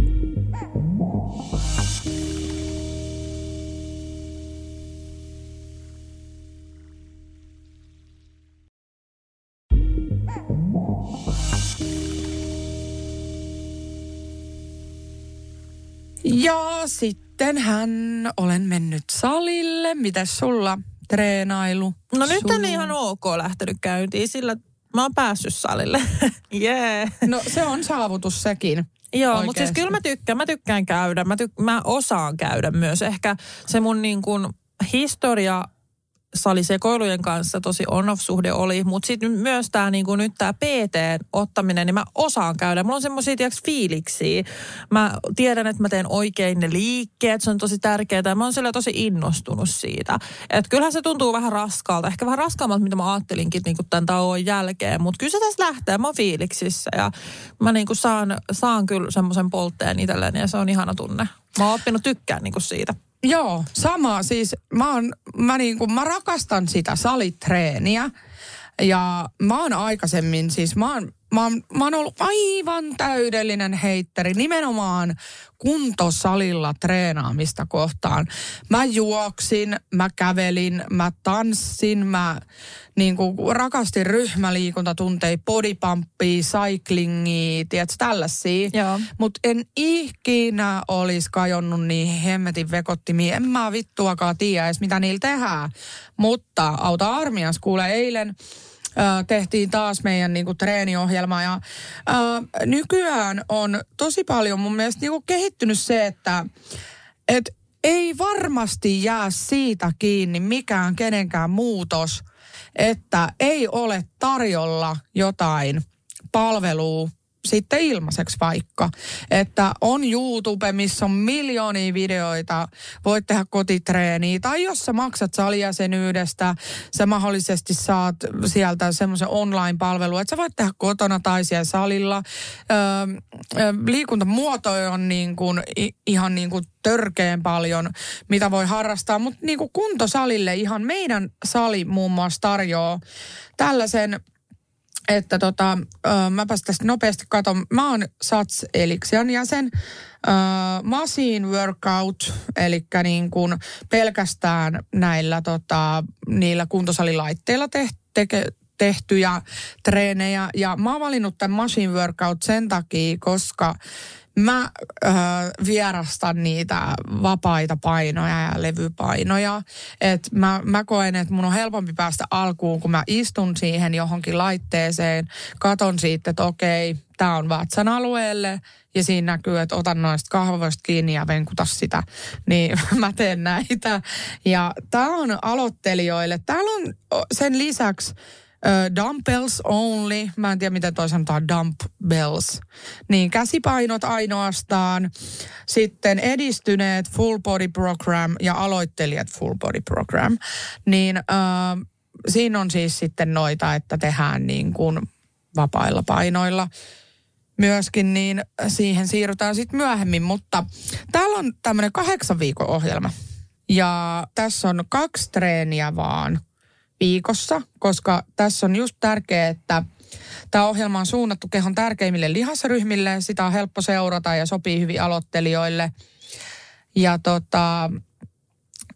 Ja sitten hän olen mennyt salille. Mitäs sulla treenailu? No nyt on ihan ok lähtenyt käyntiin, sillä mä oon päässyt salille. Jee. yeah. No se on saavutus sekin. Joo, mutta siis kyllä mä tykkään, mä tykkään käydä. Mä, tyk, mä osaan käydä myös. Ehkä se mun niin kuin historia salisekoilujen kanssa tosi on-off-suhde oli, mutta sitten myös tämä niinku nyt tämä PT-ottaminen, niin mä osaan käydä. Mulla on semmoisia tiiäks, fiiliksiä. Mä tiedän, että mä teen oikein ne liikkeet, se on tosi tärkeää. Mä oon sillä tosi innostunut siitä. Että kyllähän se tuntuu vähän raskaalta, ehkä vähän raskaammalta, mitä mä ajattelinkin niinku tämän tauon jälkeen. Mutta kyllä se tässä lähtee, mä oon fiiliksissä ja mä niinku saan, saan kyllä semmoisen poltteen itselleni ja se on ihana tunne. Mä oon oppinut tykkään niinku siitä. Joo, sama. Siis mä, oon, mä, niinku, mä rakastan sitä salitreeniä. Ja mä oon aikaisemmin, siis mä oon, mä oon, mä oon ollut aivan täydellinen heitteri nimenomaan kuntosalilla treenaamista kohtaan. Mä juoksin, mä kävelin, mä tanssin, mä niin kuin rakastin ryhmäliikuntatunteja, bodypumppia, cyclingia, tiedätkö, tällaisia. Mutta en ikinä olisi kajonnut niihin hemmetin vekottimiin. En mä vittuakaan tiedä edes, mitä niillä tehdään. Mutta auta armias, kuule eilen tehtiin taas meidän niinku, treeniohjelma. Ja ö, nykyään on tosi paljon mun mielestä niinku, kehittynyt se, että et ei varmasti jää siitä kiinni mikään kenenkään muutos, että ei ole tarjolla jotain palvelua sitten ilmaiseksi vaikka. Että on YouTube, missä on miljoonia videoita, voit tehdä kotitreeniä, tai jos sä maksat salijäsenyydestä, sä mahdollisesti saat sieltä semmoisen online-palvelun, että sä voit tehdä kotona tai siellä salilla. Öö, ö, liikuntamuotoja on niin kuin, ihan niin kuin törkeen paljon, mitä voi harrastaa, mutta niin kuntosalille ihan meidän sali muun muassa tarjoaa tällaisen että tota, ö, mäpäs tästä nopeasti katon. Mä oon Sats Elixian jäsen. Ö, machine workout, eli niin kuin pelkästään näillä tota, niillä kuntosalilaitteilla te, teke, tehtyjä treenejä. Ja mä oon valinnut tämän machine workout sen takia, koska mä ö, vierastan niitä vapaita painoja ja levypainoja. Et mä, mä koen, että mun on helpompi päästä alkuun, kun mä istun siihen johonkin laitteeseen, katon siitä, että okei, tämä on vatsan alueelle ja siinä näkyy, että otan noista kahvoista kiinni ja venkuta sitä. Niin mä teen näitä. Ja tämä on aloittelijoille. Täällä on sen lisäksi ö, dumbbells only. Mä en tiedä, miten toi sanotaan, dumbbells. Niin käsipainot ainoastaan. Sitten edistyneet full body program ja aloittelijat full body program. Niin ö, siinä on siis sitten noita, että tehdään niin kuin vapailla painoilla myöskin, niin siihen siirrytään sitten myöhemmin. Mutta täällä on tämmöinen kahdeksan viikon ohjelma. Ja tässä on kaksi treeniä vaan viikossa, koska tässä on just tärkeää, että tämä ohjelma on suunnattu kehon tärkeimmille lihasryhmille. Sitä on helppo seurata ja sopii hyvin aloittelijoille. Ja tota,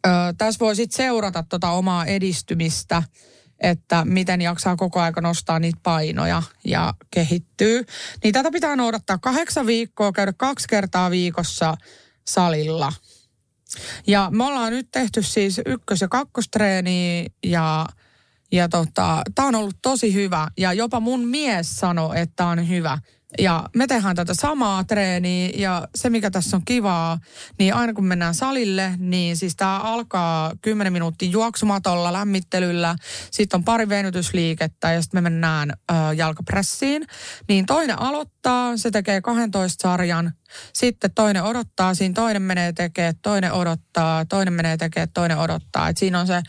ö, tässä voi sitten seurata tota omaa edistymistä, että miten jaksaa koko aika nostaa niitä painoja ja kehittyy. Niin tätä pitää noudattaa kahdeksan viikkoa, käydä kaksi kertaa viikossa salilla. Ja me ollaan nyt tehty siis ykkös- ja kakkostreeniä ja, ja tota, tämä on ollut tosi hyvä. Ja jopa mun mies sanoi, että on hyvä. Ja me tehdään tätä samaa treeniä ja se mikä tässä on kivaa, niin aina kun mennään salille, niin siis tämä alkaa 10 minuuttia juoksumatolla, lämmittelyllä, sitten on pari venytysliikettä ja sitten me mennään ö, jalkapressiin. Niin toinen aloittaa, se tekee 12 sarjan, sitten toinen odottaa, siinä toinen menee tekemään, toinen odottaa, toinen menee tekemään, toinen odottaa. Et siinä on se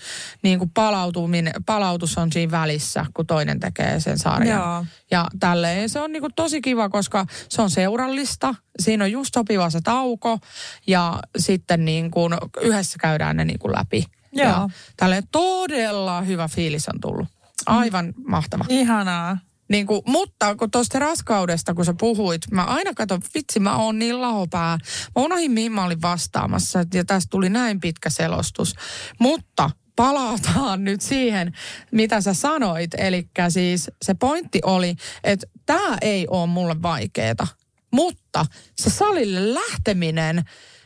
niin kuin palautuminen, palautus on siinä välissä, kun toinen tekee sen sarjan. Joo. Ja tälleen se on niin kuin tosi kiva, koska se on seurallista. Siinä on just sopiva se tauko ja sitten niin kuin yhdessä käydään ne niin kuin läpi. Joo. Ja tälleen todella hyvä fiilis on tullut. Aivan mahtava. Ihanaa. Niin kuin, mutta kun tuosta raskaudesta, kun sä puhuit, mä aina katson, vitsi, mä oon niin lahopää. Mä unohdin, mihin mä olin vastaamassa, ja tästä tuli näin pitkä selostus. Mutta palataan nyt siihen, mitä sä sanoit. Eli siis se pointti oli, että tämä ei ole mulle vaikeeta. Mutta se salille lähteminen,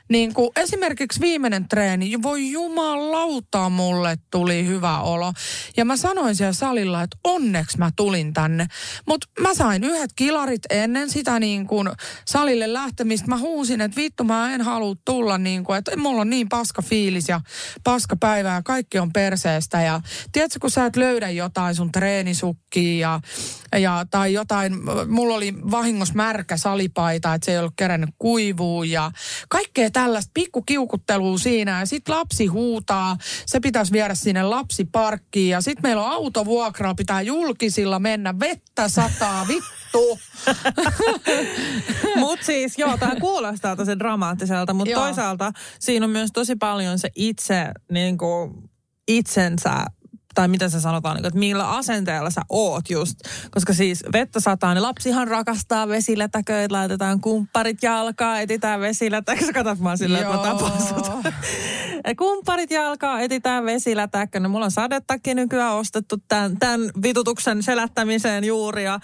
niin kuin esimerkiksi viimeinen treeni, voi jumalauta mulle tuli hyvä olo. Ja mä sanoin siellä salilla, että onneksi mä tulin tänne. Mutta mä sain yhdet kilarit ennen sitä niin kuin salille lähtemistä. Mä huusin, että vittu mä en halua tulla niin kuin, että mulla on niin paska fiilis ja paska päivä ja kaikki on perseestä. Ja tiedätkö, kun sä et löydä jotain sun treenisukkiin ja, ja tai jotain, mulla oli vahingossa märkä salipaita, että se ei ollut kerännyt kuivua ja kaikkea tällaista pikkukiukuttelua siinä ja sitten lapsi huutaa, se pitäisi viedä sinne lapsiparkkiin ja sitten meillä on autovuokraa, pitää julkisilla mennä, vettä sataa, vittu. Mutta siis joo, tämä kuulostaa tosi dramaattiselta, mutta toisaalta siinä on myös tosi paljon se itse, niin kuin, itsensä tai miten se sanotaan, niin että millä asenteella sä oot just. Koska siis vettä sataa, niin lapsihan rakastaa vesilätäköitä, laitetaan kumpparit jalkaa, etitään vesilätäkö. Sä katsot mä silleen, että mä Joo. tapan sut. Kumpparit jalkaa, etitään vesilätäkkö. No mulla on sadetakki nykyään ostettu tämän, tämän vitutuksen selättämiseen juuri. Ja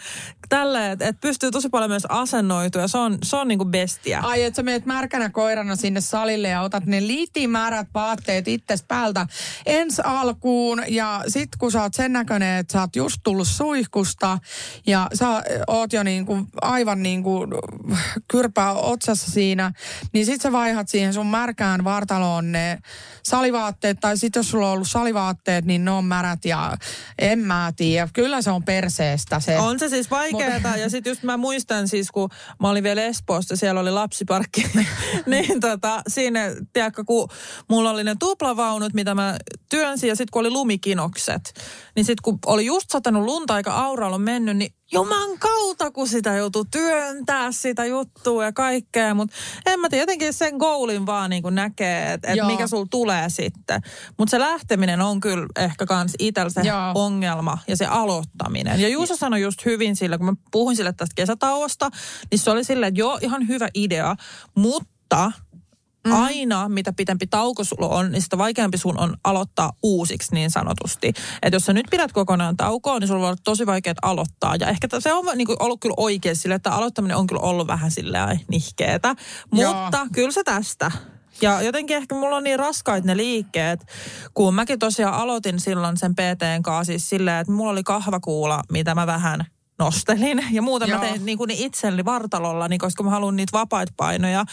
tälleen, että et pystyy tosi paljon myös asennoitua se on, se on niinku bestia. Ai, että sä menet märkänä koirana sinne salille ja otat ne litimärät vaatteet itses päältä ensi alkuun. Ja sit kun sä oot sen näköinen, että sä oot just tullut suihkusta ja sä oot jo niin kuin, aivan niin kuin kyrpää otsassa siinä, niin sit sä vaihat siihen sun märkään vartaloon ne salivaatteet. Tai sit jos sulla on ollut salivaatteet, niin ne on märät ja en mä tiedä. Kyllä se on perseestä se. On se siis vaikeeta. Ja sitten just mä muistan siis, kun mä olin vielä Espoossa, siellä oli lapsiparkki. niin tota, siinä, tiedätkö, kun mulla oli ne tuplavaunut, mitä mä työnsin, ja sitten kun oli lumikinokset, niin sitten kun oli just satanut lunta eikä auralla on mennyt, niin juman kautta, kun sitä joutuu työntää sitä juttua ja kaikkea. Mutta en mä tiedä, jotenkin sen goalin vaan niin kuin näkee, että et mikä sul tulee sitten. Mutta se lähteminen on kyllä ehkä kans itsellä se Joo. ongelma ja se aloittaminen. Ja Juuso sanoi just hyvin sillä, kun mä puhuin sille tästä kesätauosta, niin se oli silleen, että joo, ihan hyvä idea, mutta mm. aina mitä pitempi tauko sulla on, niin sitä vaikeampi sun on aloittaa uusiksi niin sanotusti. Että jos sä nyt pidät kokonaan taukoa, niin sulla voi olla tosi vaikea aloittaa. Ja ehkä se on niin kuin ollut kyllä oikein sille, että aloittaminen on kyllä ollut vähän silleen nihkeetä. Joo. Mutta kyllä se tästä. Ja jotenkin ehkä mulla on niin raskaita ne liikkeet, kun mäkin tosiaan aloitin silloin sen PTn kanssa siis silleen, että mulla oli kahvakuula, mitä mä vähän nostelin. Ja muuta Joo. mä tein niin kuin niin itselleni vartalolla, niin koska mä haluan niitä vapaita painoja.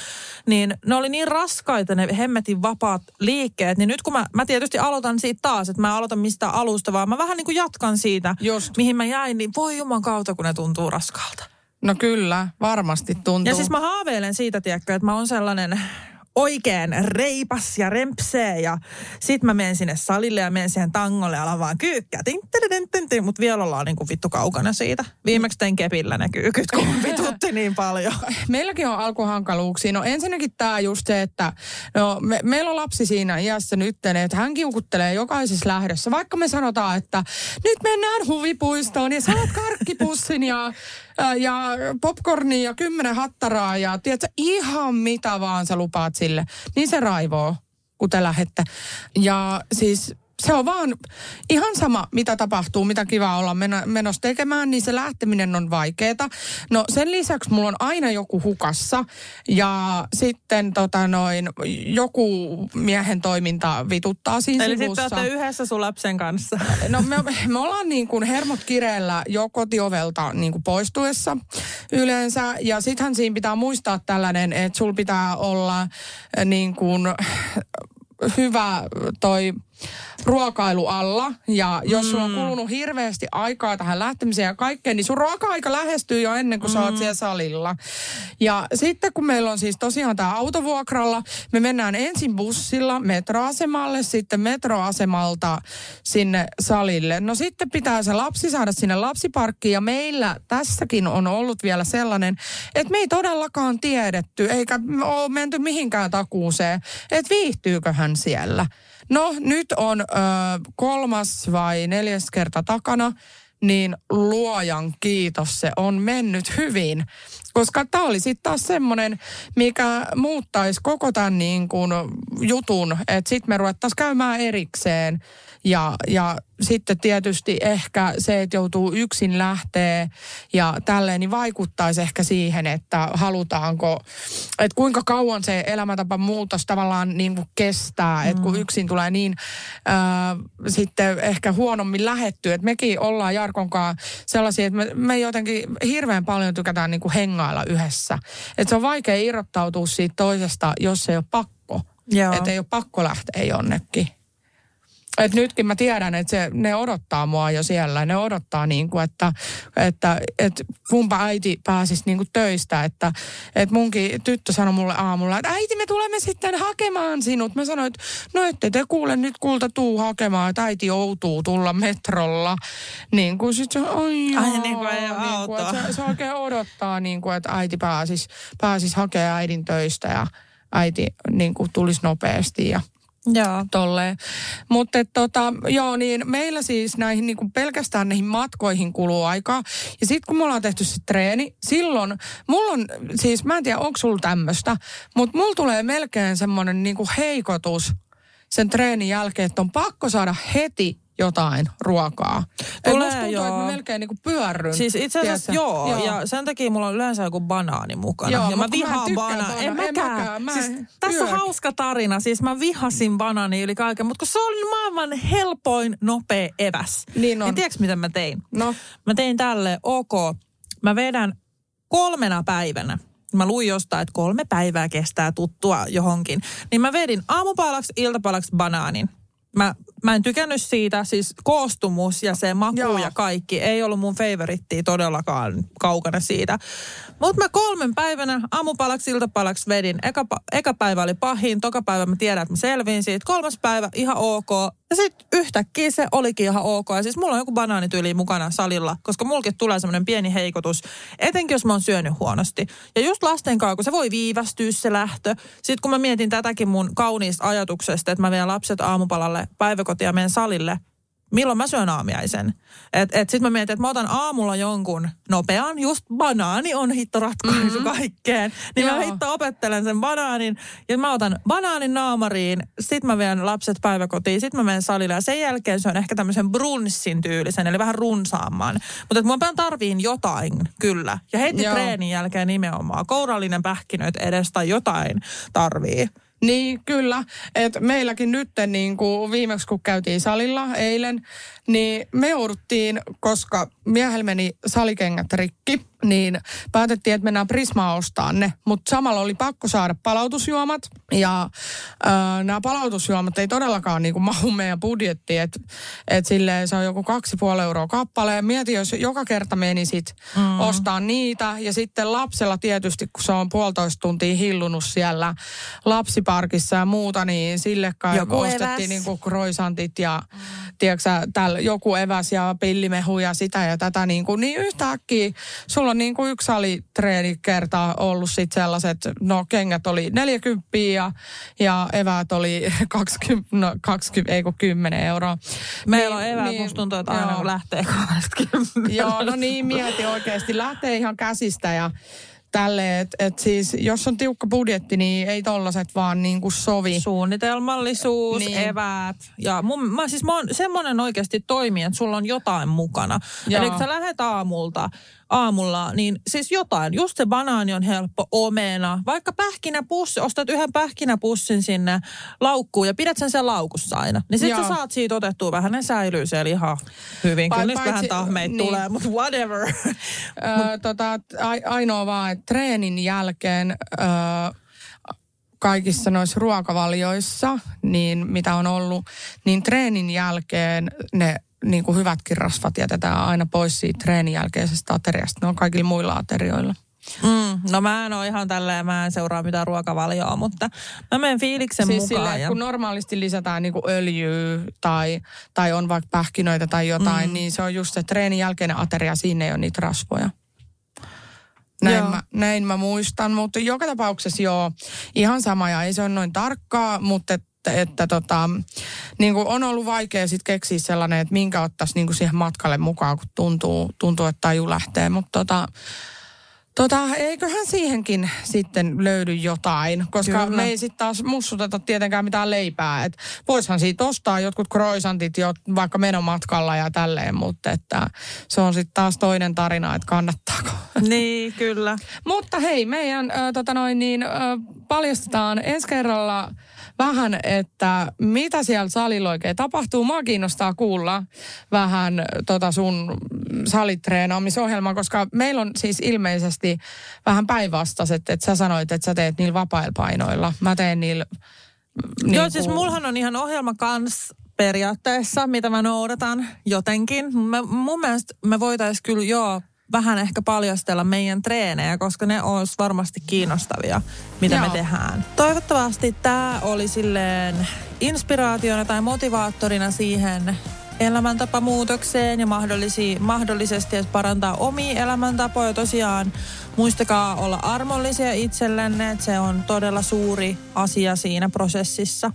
Niin ne oli niin raskaita ne hemmetin vapaat liikkeet. Niin nyt kun mä, mä tietysti aloitan siitä taas, että mä aloitan mistä alusta, vaan mä vähän niin kuin jatkan siitä, Just. mihin mä jäin. Niin voi juman kautta, kun ne tuntuu raskaalta. No kyllä, varmasti tuntuu. Ja siis mä haaveilen siitä, tiedätkö, että mä oon sellainen oikein reipas ja rempsee ja sit mä menen sinne salille ja menen siihen tangolle ja alan vaan kyykkää. Mutta vielä ollaan niin kuin vittu kaukana siitä. Viimeksi tein kepillä ne kyykyt, kun vitutti niin paljon. Meilläkin on alkuhankaluuksia. No ensinnäkin tämä just se, että no, me, meillä on lapsi siinä iässä nyt, että hän kiukuttelee jokaisessa lähdössä. Vaikka me sanotaan, että nyt mennään huvipuistoon ja saat karkkipussin ja, ja popcornia ja kymmenen hattaraa ja tiedätkö, ihan mitä vaan sä lupaat sille. Niin se raivoo, kun te lähette. Ja siis se on vaan ihan sama, mitä tapahtuu, mitä kiva olla menossa tekemään, niin se lähteminen on vaikeeta. No sen lisäksi mulla on aina joku hukassa ja sitten tota noin, joku miehen toiminta vituttaa siinä Eli sivussa. sitten olette yhdessä sun lapsen kanssa. No me, me ollaan niin kuin hermot kireellä jo kotiovelta niin kuin poistuessa yleensä. Ja sittenhän siinä pitää muistaa tällainen, että sul pitää olla niin kuin hyvä toi ruokailu alla. Ja jos mm. sulla on mm. kulunut hirveästi aikaa tähän lähtemiseen ja kaikkeen, niin sun ruoka-aika lähestyy jo ennen kuin mm. sä oot mm. siellä salilla. Ja sitten kun meillä on siis tosiaan tämä autovuokralla, me mennään ensin bussilla metroasemalle, sitten metroasemalta sinne salille. No sitten pitää se lapsi saada sinne lapsiparkkiin ja meillä tässäkin on ollut vielä sellainen, että me ei todellakaan tiedetty eikä ole menty mihinkään takuuseen, että viihtyykö hän siellä. No nyt on ö, kolmas vai neljäs kerta takana, niin luojan kiitos, se on mennyt hyvin. Koska tämä oli sitten taas semmoinen, mikä muuttaisi koko tämän niin kuin jutun, että sitten me ruvettaisiin käymään erikseen. Ja, ja sitten tietysti ehkä se, että joutuu yksin lähtee ja tälleen, niin vaikuttaisi ehkä siihen, että halutaanko, että kuinka kauan se elämäntapa muutos tavallaan niin kuin kestää, mm. että kun yksin tulee niin äh, sitten ehkä huonommin lähetty, että mekin ollaan Jarkonkaan sellaisia, että me, me jotenkin hirveän paljon tykätään niin kuin hengailla yhdessä. Että se on vaikea irrottautua siitä toisesta, jos ei ole pakko. Että ei ole pakko lähteä jonnekin. Et nytkin mä tiedän, että se, ne odottaa mua jo siellä. Ne odottaa niin kuin, että, että, että kumpa äiti pääsisi niin kuin töistä. Että, että munkin tyttö sanoi mulle aamulla, että äiti me tulemme sitten hakemaan sinut. Mä sanoin, että no ette te kuule nyt kulta tuu hakemaan, että äiti joutuu tulla metrolla. Niin kuin sit se, ai, joo, ai niin kuin ei niin kuin, se, se oikein odottaa niin kuin, että äiti pääsisi pääsis hakemaan äidin töistä ja äiti niin kuin tulisi nopeasti ja Joo. Mutta tota, joo, niin meillä siis näihin niin kuin pelkästään näihin matkoihin kuluu aikaa. Ja sitten kun me ollaan tehty se treeni, silloin mulla on, siis mä en tiedä onko sulla tämmöistä, mutta mulla tulee melkein semmoinen niin kuin heikotus sen treenin jälkeen, että on pakko saada heti jotain ruokaa. Tulee, tuntuu, joo. että mä melkein niin pyörryn. Siis itse asiassa joo, joo, ja sen takia mulla on yleensä joku banaani mukana. Joo, ja mä vihaan banaani. En, mäkään. mäkään. Mä siis, tässä on hauska tarina. Siis mä vihasin banaani yli kaiken, mutta kun se oli maailman helpoin, nopea eväs. Niin on. Niin tiedätkö, mitä mä tein? No. Mä tein tälle, ok, mä vedän kolmena päivänä mä luin jostain, että kolme päivää kestää tuttua johonkin. Niin mä vedin aamupalaksi, iltapalaksi banaanin mä, mä en tykännyt siitä, siis koostumus ja se maku Joo. ja kaikki ei ollut mun favorittia todellakaan kaukana siitä. Mutta mä kolmen päivänä aamupalaksi, iltapalaksi vedin. Eka, eka päivä oli pahin, toka päivä mä tiedän, että mä selviin siitä. Kolmas päivä ihan ok. Ja sitten yhtäkkiä se olikin ihan ok. Ja siis mulla on joku banaanityyli mukana salilla, koska mulkin tulee semmoinen pieni heikotus, etenkin jos mä oon syönyt huonosti. Ja just lasten kanssa, kun se voi viivästyä se lähtö. Sitten kun mä mietin tätäkin mun kauniista ajatuksesta, että mä vien lapset aamupalalle päiväkotia ja menen salille, milloin mä syön aamiaisen. Et, et sit mä mietin, että mä otan aamulla jonkun nopean, just banaani on hitto ratkaisu mm-hmm. kaikkeen. Niin Joo. mä hitto opettelen sen banaanin ja mä otan banaanin naamariin, sit mä vien lapset päiväkotiin, sit mä menen salille ja sen jälkeen se on ehkä tämmöisen brunssin tyylisen, eli vähän runsaamman. Mutta mä tarviin jotain, kyllä. Ja heti Joo. treenin jälkeen nimenomaan kourallinen pähkinöt edestä jotain tarvii. Niin, kyllä. Et meilläkin nyt, niin kuin viimeksi kun käytiin salilla eilen, niin me jouduttiin, koska miehellä meni salikengät rikki, niin päätettiin, että mennään Prismaa ostaa ne. Mutta samalla oli pakko saada palautusjuomat. Ja äh, nämä palautusjuomat ei todellakaan niin kuin mahu meidän budjettiin. Että et silleen se on joku kaksi puoli euroa kappale. Mieti, jos joka kerta menisit mm. ostaa niitä. Ja sitten lapsella tietysti, kun se on puolitoista tuntia hillunut siellä lapsiparkissa ja muuta, niin sille kai joku ostettiin niin kuin kroisantit ja mm. tiedätkö, tällä joku eväs ja pillimehu ja sitä ja tätä. Niin, kuin, niin yhtäkkiä sulla mulla on niin kuin yksi salitreeni kerta ollut sit sellaiset, no kengät oli 40 ja, ja eväät oli 20, no 20, ei kun 10 euroa. Meillä niin, on eväät, niin, musta tuntuu, että aina joo. lähtee 20. Joo, no niin, mieti oikeasti. Lähtee ihan käsistä ja tälle, että et siis jos on tiukka budjetti, niin ei tollaset vaan niin kuin sovi. Suunnitelmallisuus, niin. eväät. Ja mun, mä siis mä oon semmoinen oikeasti toimii, että sulla on jotain mukana. Joo. Eli kun sä lähdet aamulta, aamulla, niin siis jotain. Just se banaani on helppo, omena. Vaikka pähkinäpussi, ostat yhden pähkinäpussin sinne laukkuun ja pidät sen sen laukussa aina. Niin sitten sä saat siitä otettua vähän, ne säilyy siellä ihan hyvin. Kyllä niistä vähän tahmeita niin. tulee, mutta whatever. Öö, tota, ainoa vaan, että treenin jälkeen... Öö, kaikissa noissa ruokavalioissa, niin mitä on ollut, niin treenin jälkeen ne niin kuin hyvätkin rasvat jätetään aina pois siitä treenin jälkeisestä ateriasta. Ne on kaikilla muilla aterioilla. Mm, no mä en ole ihan tälleen, mä en seuraa mitään ruokavalioa, mutta mä menen fiiliksen siis mukaan. Silleen, ja... kun normaalisti lisätään niin öljyä tai, tai on vaikka pähkinöitä tai jotain, mm. niin se on just se treenin jälkeinen ateria, siinä ei ole niitä rasvoja. Näin mä, näin mä muistan, mutta joka tapauksessa joo, ihan sama ja ei se ole noin tarkkaa, mutta että tota, niin kuin on ollut vaikea sitten keksiä sellainen, että minkä ottaisi niin kuin siihen matkalle mukaan, kun tuntuu, tuntuu että taju lähtee. Mutta tota, Tota, eiköhän siihenkin sitten löydy jotain, koska Kyllä. me ei sitten taas mussuteta tietenkään mitään leipää. Et voishan siitä ostaa jotkut kroisantit jo vaikka menomatkalla ja tälleen, mutta että se on sitten taas toinen tarina, että kannattaako. Niin, kyllä. mutta hei, meidän äh, tota noin, niin, äh, paljastetaan ensi kerralla vähän, että mitä siellä salilla oikein tapahtuu. Mua kiinnostaa kuulla vähän tota sun salitreenaamisohjelmaa, koska meillä on siis ilmeisesti vähän päinvastaiset, että sä sanoit, että sä teet niillä vapailla painoilla. Mä teen niillä... Niin Joo, siis mullahan on ihan ohjelma kans periaatteessa, mitä mä noudatan jotenkin. Mä, mun mielestä me voitaisiin kyllä joo vähän ehkä paljastella meidän treenejä, koska ne olisi varmasti kiinnostavia, mitä Joo. me tehdään. Toivottavasti tämä oli silleen inspiraationa tai motivaattorina siihen elämäntapamuutokseen ja mahdollisi, mahdollisesti että parantaa omia elämäntapoja. Tosiaan muistakaa olla armollisia itsellenne, että se on todella suuri asia siinä prosessissa.